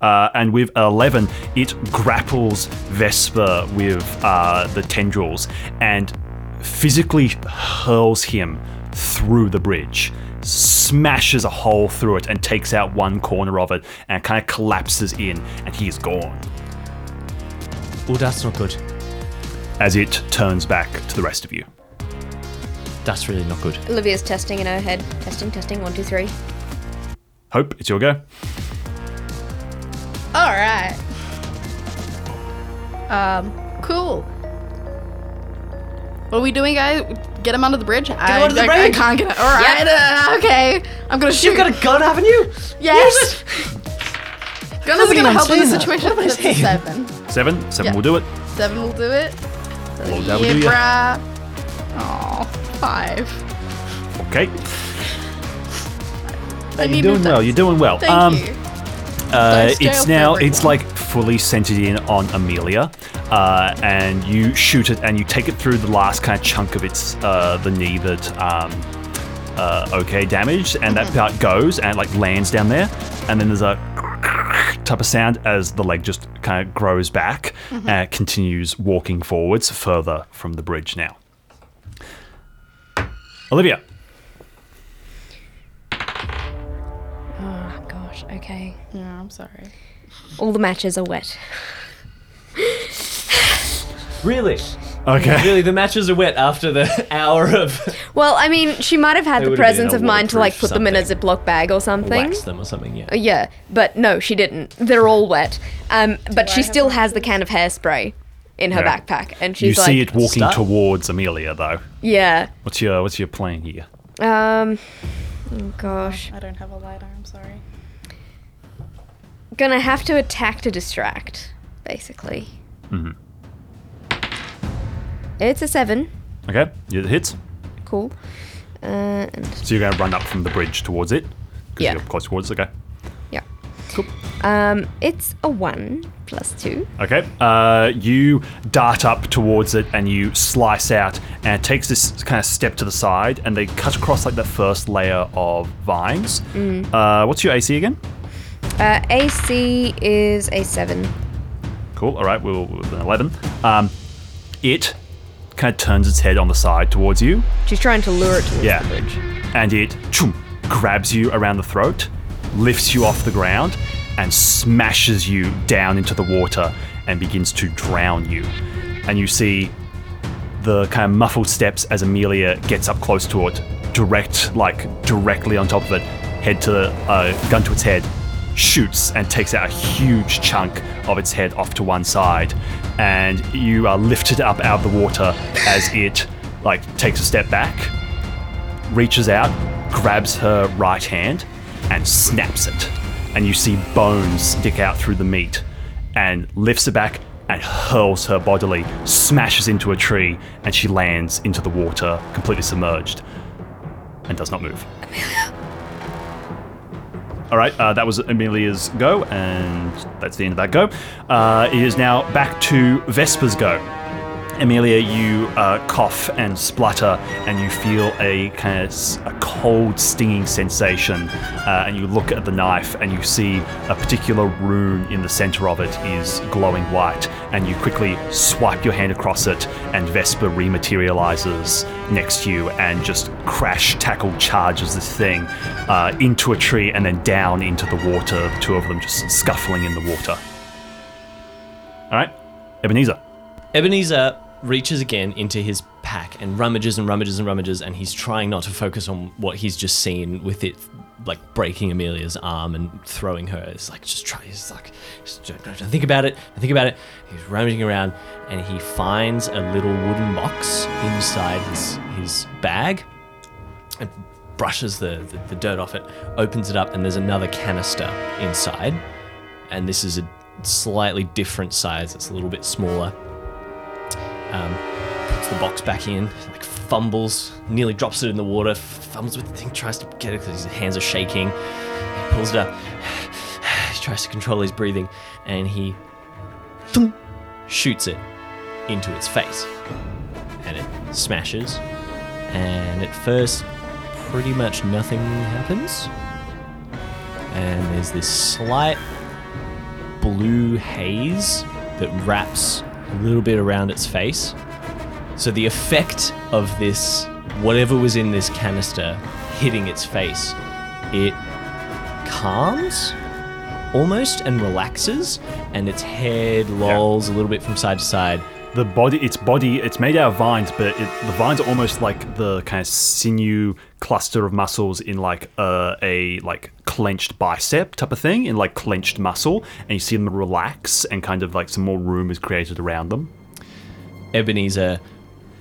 Uh, and with 11, it grapples Vesper with uh, the tendrils and physically hurls him through the bridge, smashes a hole through it, and takes out one corner of it and kind of collapses in, and he is gone Oh, that's not good. As it turns back to the rest of you. That's really not good. Olivia's testing in her head. Testing, testing, one, two, three. Hope, it's your go. All right. Um, cool. What are we doing, guys? Get him under the bridge? Get I, under the I, bridge. I can't get it. All right. uh, okay. I'm gonna shoot. You've got a gun, haven't you? yes. Gun isn't gonna help in saying the situation. What am I That's a seven. Seven. Seven Yeah. will do it. Seven will do it. Well, that will do yeah, ya. brah. Aw, five. Okay. I You're doing well. You're doing well. Thank um, you. Uh, Dice it's now it's everyone. like fully centered in on Amelia, uh, and you shoot it and you take it through the last kind of chunk of its uh, the knee that um, uh, okay damaged, and Mm-hmm. that part goes and like lands down there, and then there's a type of sound as the leg just kind of grows back Mm-hmm. and continues walking forwards further from the bridge now. Olivia, Oh, gosh, okay. Yeah, I'm sorry. All the matches are wet. Really? Okay, Really, the matches are wet after the *laughs* hour of Well, I mean, she might have had They the would've been presence a of mind to like waterproof put them in a Ziploc bag or something. wax them or something. Yeah. Yeah, but no, she didn't. They're all wet. Um, but she still has the can of hairspray in her Yeah. backpack, and you she's like, You see it walking Stop. towards Amelia though. yeah. What's your what's your plan here? Um, oh gosh, I don't have a lighter. I'm sorry. gonna have to attack to distract, basically. It's a seven. Okay, it hits. Cool. Uh, and So you're going to run up from the bridge towards it. 'cause Yeah. You're close towards it. Okay. yeah. Cool. Um, it's a one plus two. Okay. Uh, you dart up towards it and you slice out, and it takes this kind of step to the side, and they cut across like the first layer of vines. Uh, what's your AC again? Uh, AC is a seven. Cool. All right. We'll, we'll an eleven. Um, it kind of turns its head on the side towards you. She's trying to lure it towards Yeah. the bridge. and it choom, grabs you around the throat, lifts you off the ground, and smashes you down into the water and begins to drown you. And you see the kind of muffled steps as Amelia gets up close to it, direct, like directly on top of it, head to uh, gun to its head, shoots and takes out a huge chunk of its head off to one side, and you are lifted up out of the water as it like takes a step back, reaches out, grabs her right hand, and snaps it. And you see bones stick out through the meat, and lifts it back and hurls her bodily, smashes into a tree, and she lands into the water, completely submerged, and does not move. *laughs* All right, uh, that was Amelia's go, and that's the end of that go. Uh, it is now back to Vesper's go. Amelia, you uh, cough and splutter, and you feel a kind of a cold, stinging sensation. Uh, and you look at the knife, and you see a particular rune in the center of it is glowing white. And you quickly swipe your hand across it, and Vesper rematerializes next to you and just crash tackle charges this thing uh, into a tree and then down into the water. The two of them just scuffling in the water. All right, Ebenezer. Ebenezer reaches again into his pack and rummages and rummages and rummages, and he's trying not to focus on what he's just seen with it, like breaking Amelia's arm and throwing her. It's like just try. He's like, don't, don't think about it. Don't think about it. He's rummaging around, and he finds a little wooden box inside his his bag, and brushes the, the, the dirt off it, opens it up, and there's another canister inside. And this is a slightly different size. It's a little bit smaller um, puts the box back in, like fumbles, nearly drops it in the water, fumbles with the thing, tries to get it because his hands are shaking. He pulls it up, *sighs* he tries to control his breathing, and he thump, shoots it into its face. And it smashes. And at first, pretty much nothing happens. And there's this slight blue haze that wraps a little bit around its face. So the effect of this, whatever was in this canister, hitting its face, it calms almost and relaxes, and its head lolls a little bit from side to side. The body its body it's made out of vines but it, the vines are almost like the kind of sinew cluster of muscles in like a, a like clenched bicep type of thing in like clenched muscle and you see them relax and kind of like some more room is created around them Ebenezer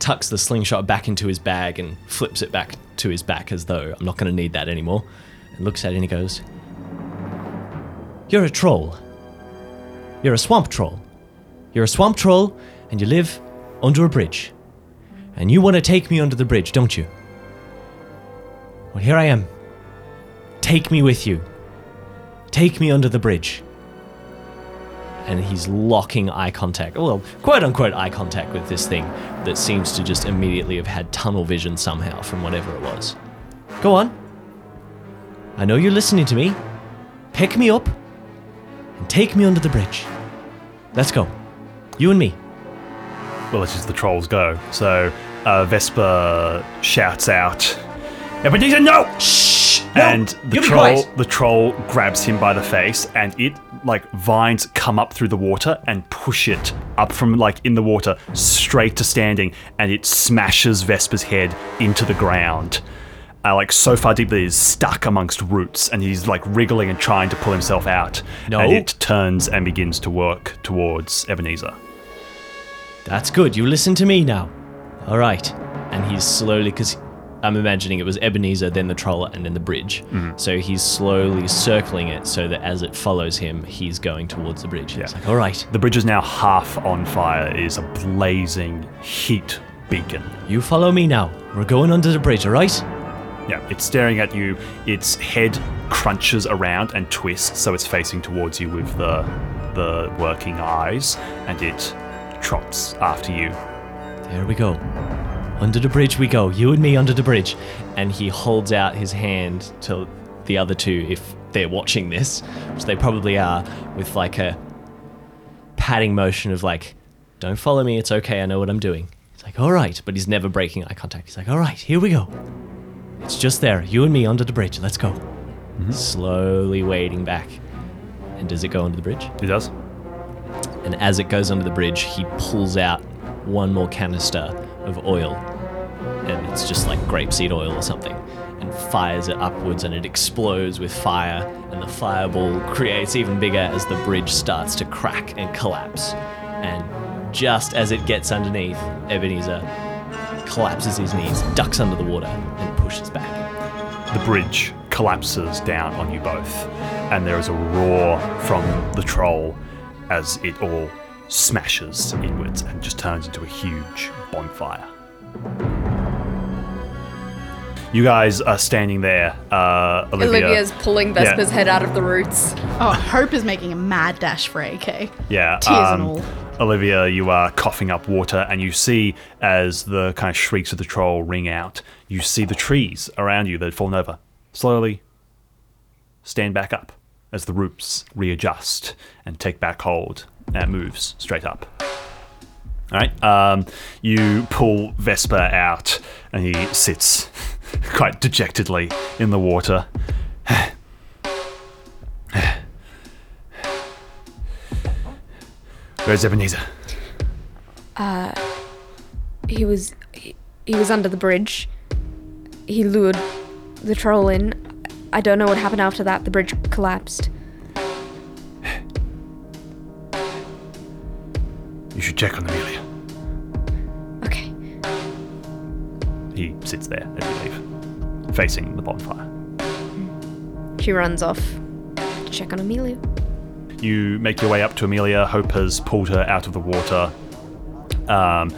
tucks the slingshot back into his bag and flips it back to his back as though I'm not going to need that anymore. And looks at it and he goes, You're a troll. You're a swamp troll. You're a swamp troll and you live under a bridge. And you want to take me under the bridge, don't you? Well, here I am. Take me with you. Take me under the bridge and he's locking eye contact, well, quote unquote eye contact with this thing that seems to just immediately have had tunnel vision somehow from whatever it was. Go on. I know you're listening to me. Pick me up and take me under the bridge. Let's go. You and me. Well it's just the trolls go. So uh, vesper shouts out ebenezer no! Shh! and the troll the troll grabs him by the face and it like vines come up through the water and push it up from like in the water straight to standing and it smashes vesper's head into the ground. Uh, like so far deep that he's stuck amongst roots and he's like wriggling and trying to pull himself out. No. and it turns and begins to work towards ebenezer That's good. You listen to me now. All right. And he's slowly, because I'm imagining it was Ebenezer, then the troll, and then the bridge. Mm-hmm. So he's slowly circling it so that as it follows him, he's going towards the bridge. It's like, all right, The bridge is now half on fire. It is a blazing heat beacon. you follow me now. We're going under the bridge, all right? Yeah, it's staring at you. Its head crunches around and twists, so it's facing towards you with the the working eyes, and it trots after you. There we go. Under the bridge we go. You and me under the bridge. And he holds out his hand to the other two if they're watching this, which they probably are, with like a patting motion of like, don't follow me, it's okay, I know what I'm doing. It's like, all right, but he's never breaking eye contact. He's like, all right, here we go. It's just there, you and me under the bridge, let's go. Mm-hmm. Slowly wading back. And does it go under the bridge? It does. And as it goes under the bridge, he pulls out one more canister of oil, and it's just like grapeseed oil or something, and fires it upwards, and it explodes with fire, and the fireball creates even bigger as the bridge starts to crack and collapse. And just as it gets underneath, Ebenezer collapses his knees, ducks under the water, and pushes back. The bridge collapses down on you both, and there is a roar from the troll as it all smashes inwards and just turns into a huge bonfire. You guys are standing there. Uh, Olivia. Olivia's pulling Vesper's head out of the roots. Oh, Hope is making a mad dash for AK. Yeah. Tears and um, all. Olivia, you are coughing up water, and you see as the kind of shrieks of the troll ring out, you see the trees around you that have fallen over slowly stand back up as the roots readjust and take back hold, and it moves straight up. All right. Um, you pull Vesper out, and he sits *laughs* quite dejectedly in the water. *sighs* Where's Ebenezer? He was he, he was under the bridge. He lured the troll in. I don't know what happened after that. The bridge collapsed. You should check on Amelia. Okay. He sits there as you leave, facing the bonfire. She runs off to check on Amelia. You make your way up to Amelia. Hope has pulled her out of the water. Um,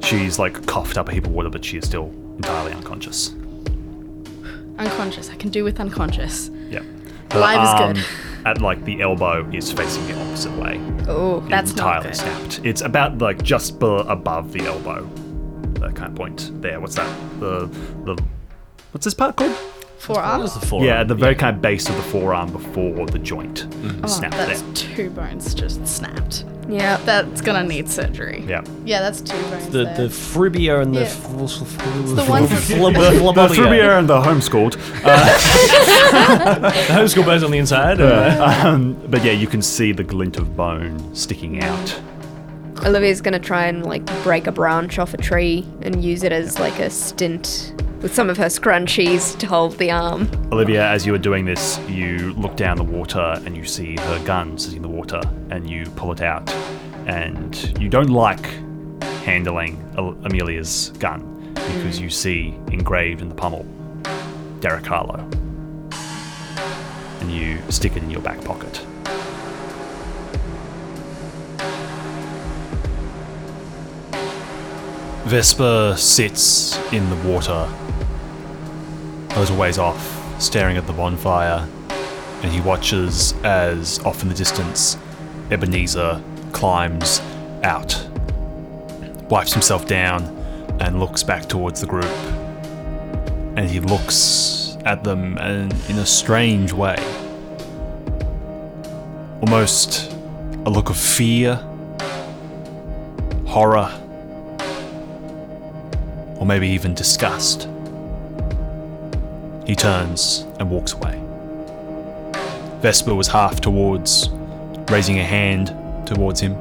she's like coughed up a heap of water, but she is still entirely unconscious. Unconscious. I can do with unconscious. Yeah. Her Alive is good. Um, at like the elbow is facing the opposite way. Oh, That's not entirely good. snapped. It's about like just be- above the elbow. That kind of point there. What's that? The the what's this part called? Forearm. What's the forearm? yeah, the very kind of base of the forearm before the joint mm-hmm. Oh, snapped that's there. two bones just snapped. Yeah. That's gonna need surgery. Yeah. Yeah, that's two bones. The there. the fribia and the Yeah. f- the ones that- The, the Fribia and the homeschooled. *laughs* The homeschool bones on the inside. uh, Um, but yeah, you can see the glint of bone sticking out. Olivia's gonna try and like break a branch off a tree and use it as like a stint with some of her scrunchies to hold the arm. Olivia, as you are doing this, you look down the water and you see her gun sitting in the water, and you pull it out. And you don't like handling Amelia's gun because hmm. you see engraved in the pommel Derek Harlow. And you stick it in your back pocket. Vesper sits in the water a little ways off, staring at the bonfire, and he watches as, off in the distance, Ebenezer climbs out, wipes himself down, and looks back towards the group. And he looks at them and, in a strange way. Almost a look of fear, horror, or maybe even disgust. He turns and walks away. Vesper was half towards, raising a hand towards him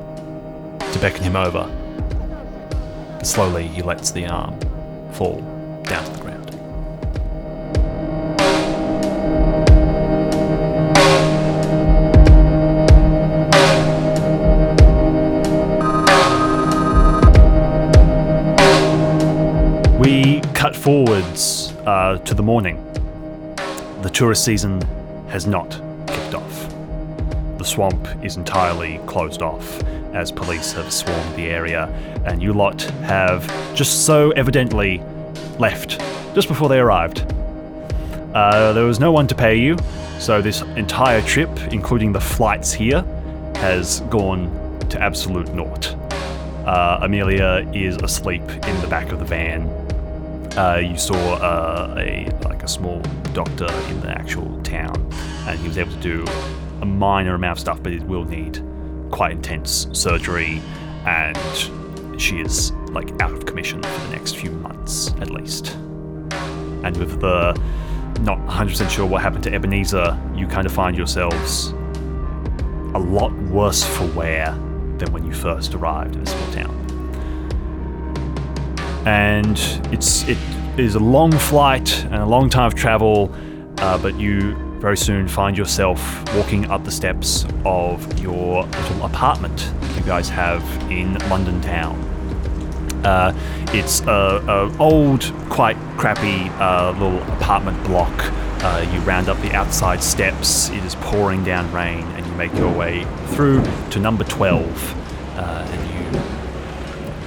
to beckon him over. Slowly he lets the arm fall down to the ground. We cut forwards uh, to the morning. The tourist season has not kicked off. The swamp is entirely closed off as police have swarmed the area, and you lot have just so evidently left just before they arrived. Uh, there was no one to pay you, so this entire trip, including the flights here, has gone to absolute naught. Uh, Amelia is asleep in the back of the van. Uh, you saw uh, a like a small doctor in the actual town, and he was able to do a minor amount of stuff, but it will need quite intense surgery, and she is like out of commission for the next few months at least. And with the not 100% sure what happened to Ebenezer, you kind of find yourselves a lot worse for wear than when you first arrived in this small town and it's it is a long flight and a long time of travel, uh, but you very soon find yourself walking up the steps of your little apartment you guys have in London town. Uh, it's a, old, quite crappy uh, little apartment block. Uh, you round up the outside steps. It is pouring down rain, and you make your way through to number twelve,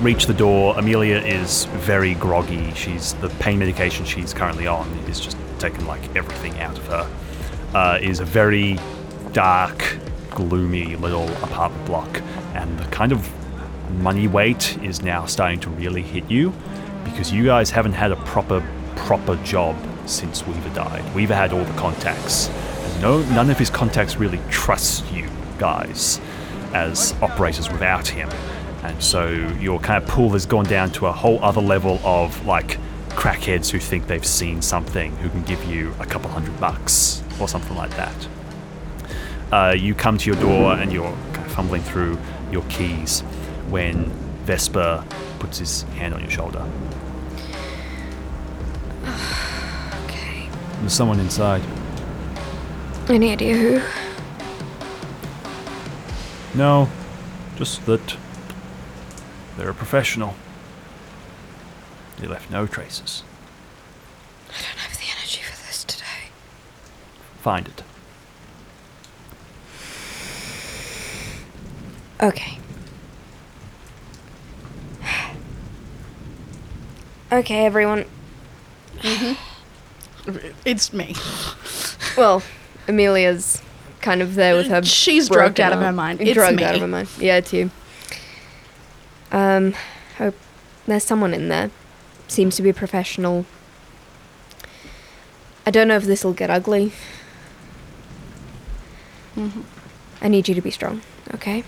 reach the door. Amelia is very groggy. She's the pain medication she's currently on is just taken like everything out of her. Uh, is a very dark, gloomy little apartment block, and the kind of money weight is now starting to really hit you because you guys haven't had a proper proper job since Weaver died. Weaver had all the contacts. And no none of his contacts really trust you guys as operators without him. And so your kind of pool has gone down to a whole other level of like crackheads who think they've seen something who can give you a couple hundred bucks or something like that. Uh, you come to your door and you're kind of fumbling through your keys when Vesper puts his hand on your shoulder. Okay. *sighs* There's someone inside. Any idea who? No, just that they're a professional. They left no traces. I don't have the energy for this today. Find it. Okay. Okay, everyone. Mm-hmm. It's me. Well, Amelia's kind of there with her. She's drugged out of her mind. It's drugged me. out of her mind. Yeah, it's you. Um, hope there's someone in there. Seems to be a professional. I don't know if this will get ugly. Mm-hmm. I need you to be strong, okay?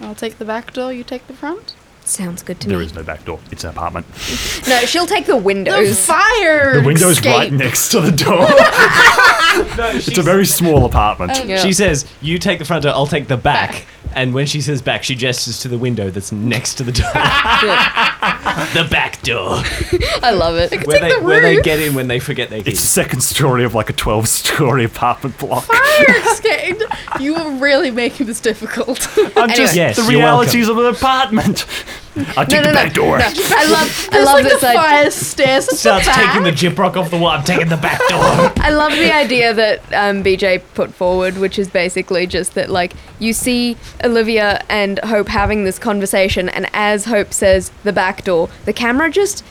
I'll take the back door. You take the front. Sounds good to There me. is no back door. It's an apartment. *laughs* No, she'll take the The windows. fire. The window's escape. right next to the door. *laughs* it's a very small apartment. Yeah. She says, "You take the front door. I'll take the back." And when she says back, she gestures to the window that's next to the door. *laughs* the back door, I love it. where they the where they roof. get in when they forget their It's the keys. second story of like a 12 story apartment block. Fire *laughs* escape. You are really making this difficult. I'm just Yes, the you're realities of an apartment. I take No, no, the no, door. no. I love, I There's love like this the idea. fire stairs at Starts the back. taking the gyprock off the wall. I'm taking the back door. I love the idea that um, Bejae put forward, which is basically just that, like, you see Olivia and Hope having this conversation, and as Hope says the back door, the camera just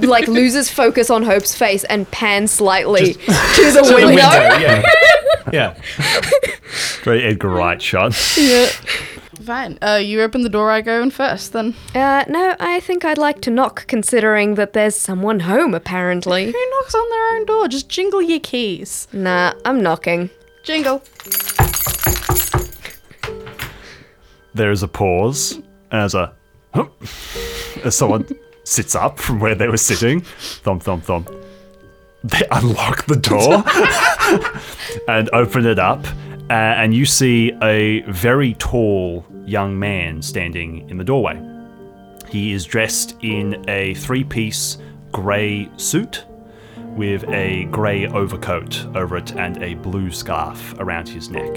like *laughs* loses focus on Hope's face and pans slightly *laughs* to the To the window. window. Yeah. *laughs* Yeah. Very Edgar Wright shot. Yeah. Fine. Uh, you open the door. I go in first. Then Uh, no, I think I'd like to knock, considering that there's someone home, apparently. who knocks on their own door? Just jingle your keys. Nah, I'm knocking. Jingle. There's a pause, as a huh, as someone sits up from where they were sitting, thump thump thump. They unlock the door *laughs* *laughs* and open it up, uh, and you see a very tall young man standing in the doorway. He is dressed in a three-piece grey suit with a grey overcoat over it and a blue scarf around his neck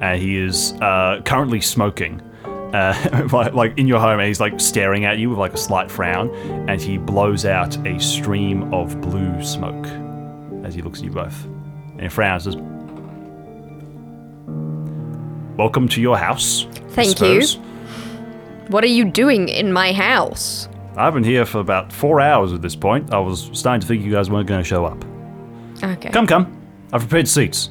and he is uh, currently smoking. Uh, *laughs* like, like in your home, and he's like staring at you with like a slight frown, and he blows out a stream of blue smoke as he looks at you both. And he frowns. Says, "Welcome to your house." Thank you. What are you doing in my house? I've been here for about four hours at this point. I was starting to think you guys weren't going to show up. Okay. Come, come. I've prepared seats.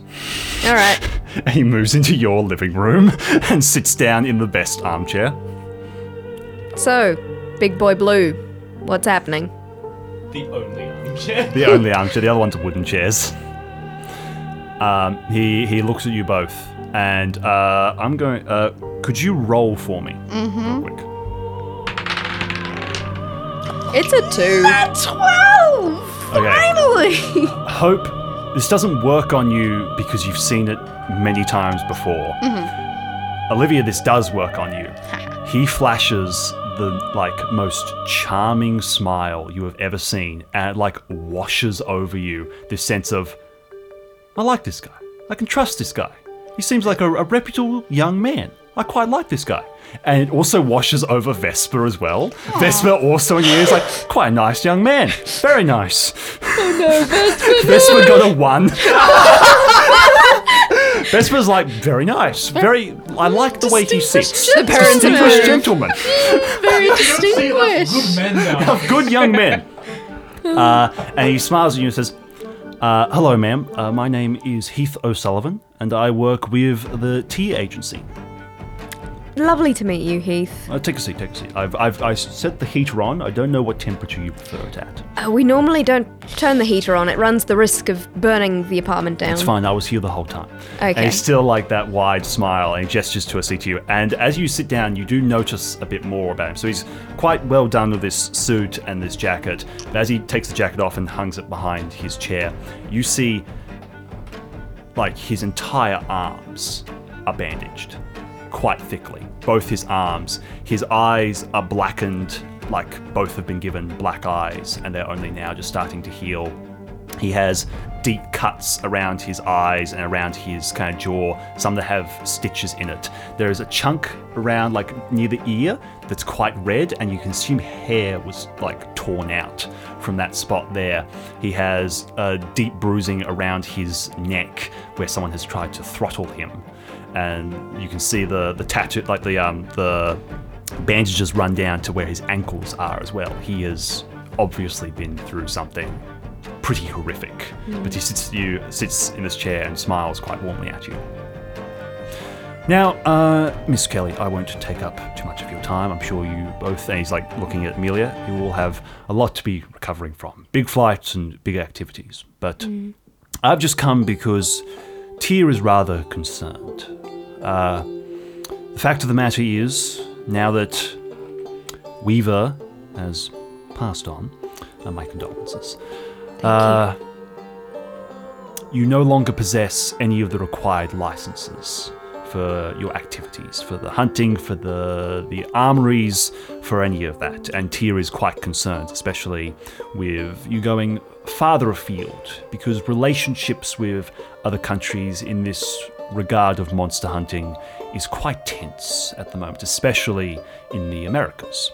All right. *laughs* And he moves into your living room *laughs* and sits down in the best armchair. So, Big Boy Blue, what's happening? The only armchair. The only armchair, the other one's wooden chairs. Um, he he looks at you both, and uh, I'm going. Uh, could you roll for me, real quick? It's a two. Twelve. Okay. Finally. Hope this doesn't work on you because you've seen it many times before. Olivia, this does work on you. he flashes the like most charming smile you have ever seen, and it like washes over you this sense of, I like this guy. I can trust this guy. He seems like a, a reputable young man. I quite like this guy. And it also washes over Vesper as well. Vesper also in your ears like, quite a nice young man. Very nice. Oh no, Vesper *laughs* got a one. *laughs* Vesper's like, very nice. Very, I like the way he sits. The parents Distinguished gentleman. Very See, lots of distinguished. good men now. of good young men. *laughs* Uh, and he smiles at you and says, uh, Hello, ma'am. Uh, my name is Heath O'Sullivan, and I work with the tea agency. Lovely to meet you, Heath. Uh, take a seat, take a seat. I've, I've I set the heater on. I don't know what temperature you prefer it at. Uh, we normally don't turn the heater on. It runs the risk of burning the apartment down. It's fine. I was here the whole time. And Okay. he's still like that wide smile and gestures to a seat to you. And as you sit down, you do notice a bit more about him. So he's quite well done with this suit and this jacket. But as he takes the jacket off and hangs it behind his chair, you see like his entire arms are bandaged quite thickly. Both his arms. His eyes are blackened, like both have been given black eyes, and they're only now just starting to heal. He has deep cuts around his eyes and around his kind of jaw, some that have stitches in it. There is a chunk around, like near the ear, that's quite red, and you can assume hair was like torn out from that spot there. He has a deep bruising around his neck where someone has tried to throttle him, and you can see the the tattoo, like the um the bandages run down to where his ankles are as well. He has obviously been through something pretty horrific. But he sits you sits in this chair and smiles quite warmly at you. Now, uh, Miss Kelly, I won't take up too much of your time. I'm sure you both, and he's like looking at Amelia, you all have a lot to be recovering from. Big flights and big activities. But I've just come because Tyr is rather concerned. Uh, the fact of the matter is, now that Weaver has passed on, uh, my condolences, uh, you no longer possess any of the required licenses for your activities, for the hunting, for the the armories, for any of that. And Tyr is quite concerned, especially with you going farther afield, because relationships with other countries in this regard of monster hunting is quite tense at the moment, especially in the Americas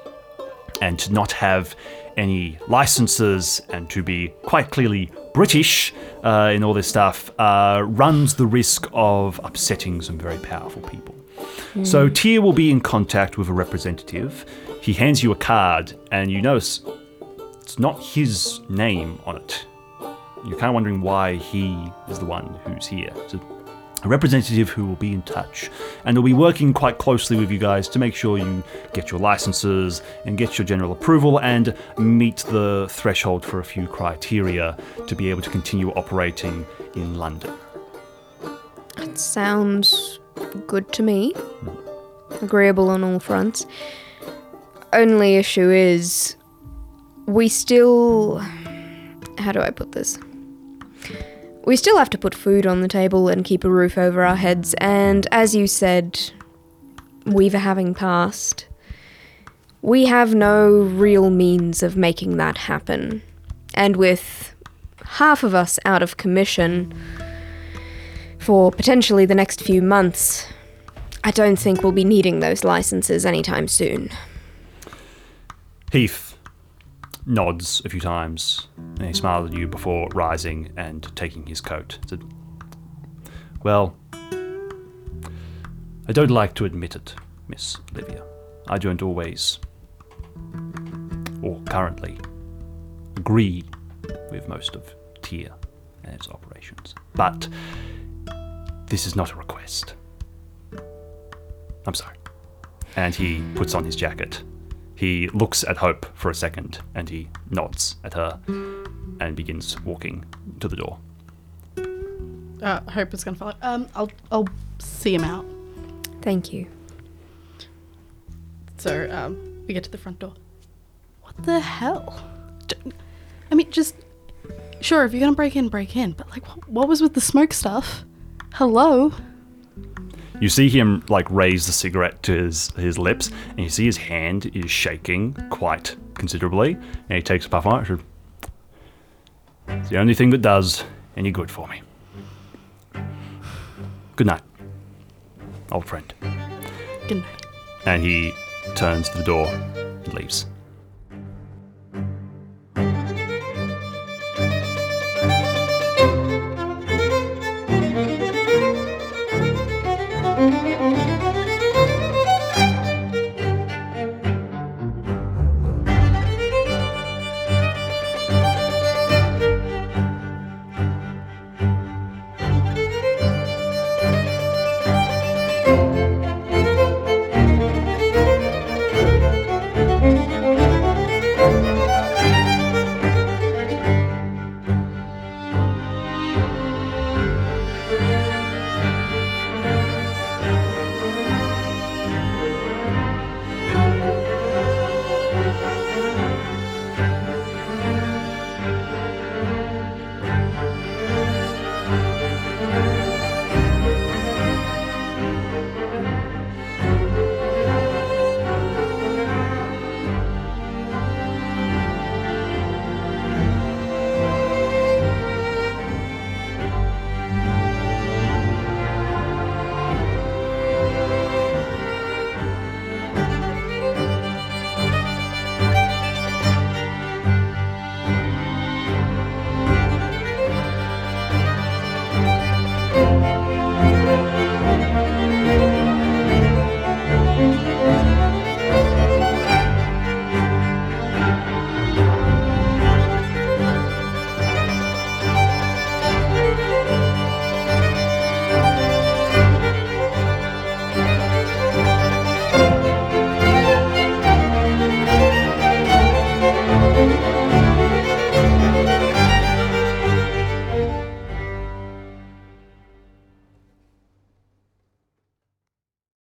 and to not have any licenses and to be quite clearly British uh, in all this stuff uh, runs the risk of upsetting some very powerful people. So Tyr will be in contact with a representative. He hands you a card, and you notice it's not his name on it. You're kind of wondering why he is the one who's here. So a representative who will be in touch and will be working quite closely with you guys to make sure you get your licenses and get your general approval and meet the threshold for a few criteria to be able to continue operating in London. It sounds good to me. Agreeable on all fronts. Only issue is we still. How do I put this? We still have to put food on the table and keep a roof over our heads, and as you said, we've Weaver having passed, we have no real means of making that happen. And with half of us out of commission, for potentially the next few months. I don't think we'll be needing those licenses anytime soon. Heath nods a few times and he smiles at you before rising and taking his coat. Said, Well, I don't like to admit it, Miss Olivia. I don't always, or currently, agree with most of Tyr and its operations. But this is not a request. I'm sorry. And he puts on his jacket. He looks at Hope for a second and he nods at her and begins walking to the door. Uh, Hope is gonna follow. Um, I'll I'll see him out. Thank you. So um, we get to the front door. What the hell? I mean, just sure if you're gonna break in, break in. But like, what, what was with the smoke stuff? Hello. You see him like raise the cigarette to his, his lips, and you see his hand is shaking quite considerably, and he takes a puff on it. It's the only thing that does any good for me. Good night, old friend. Good night. And he turns to the door and leaves.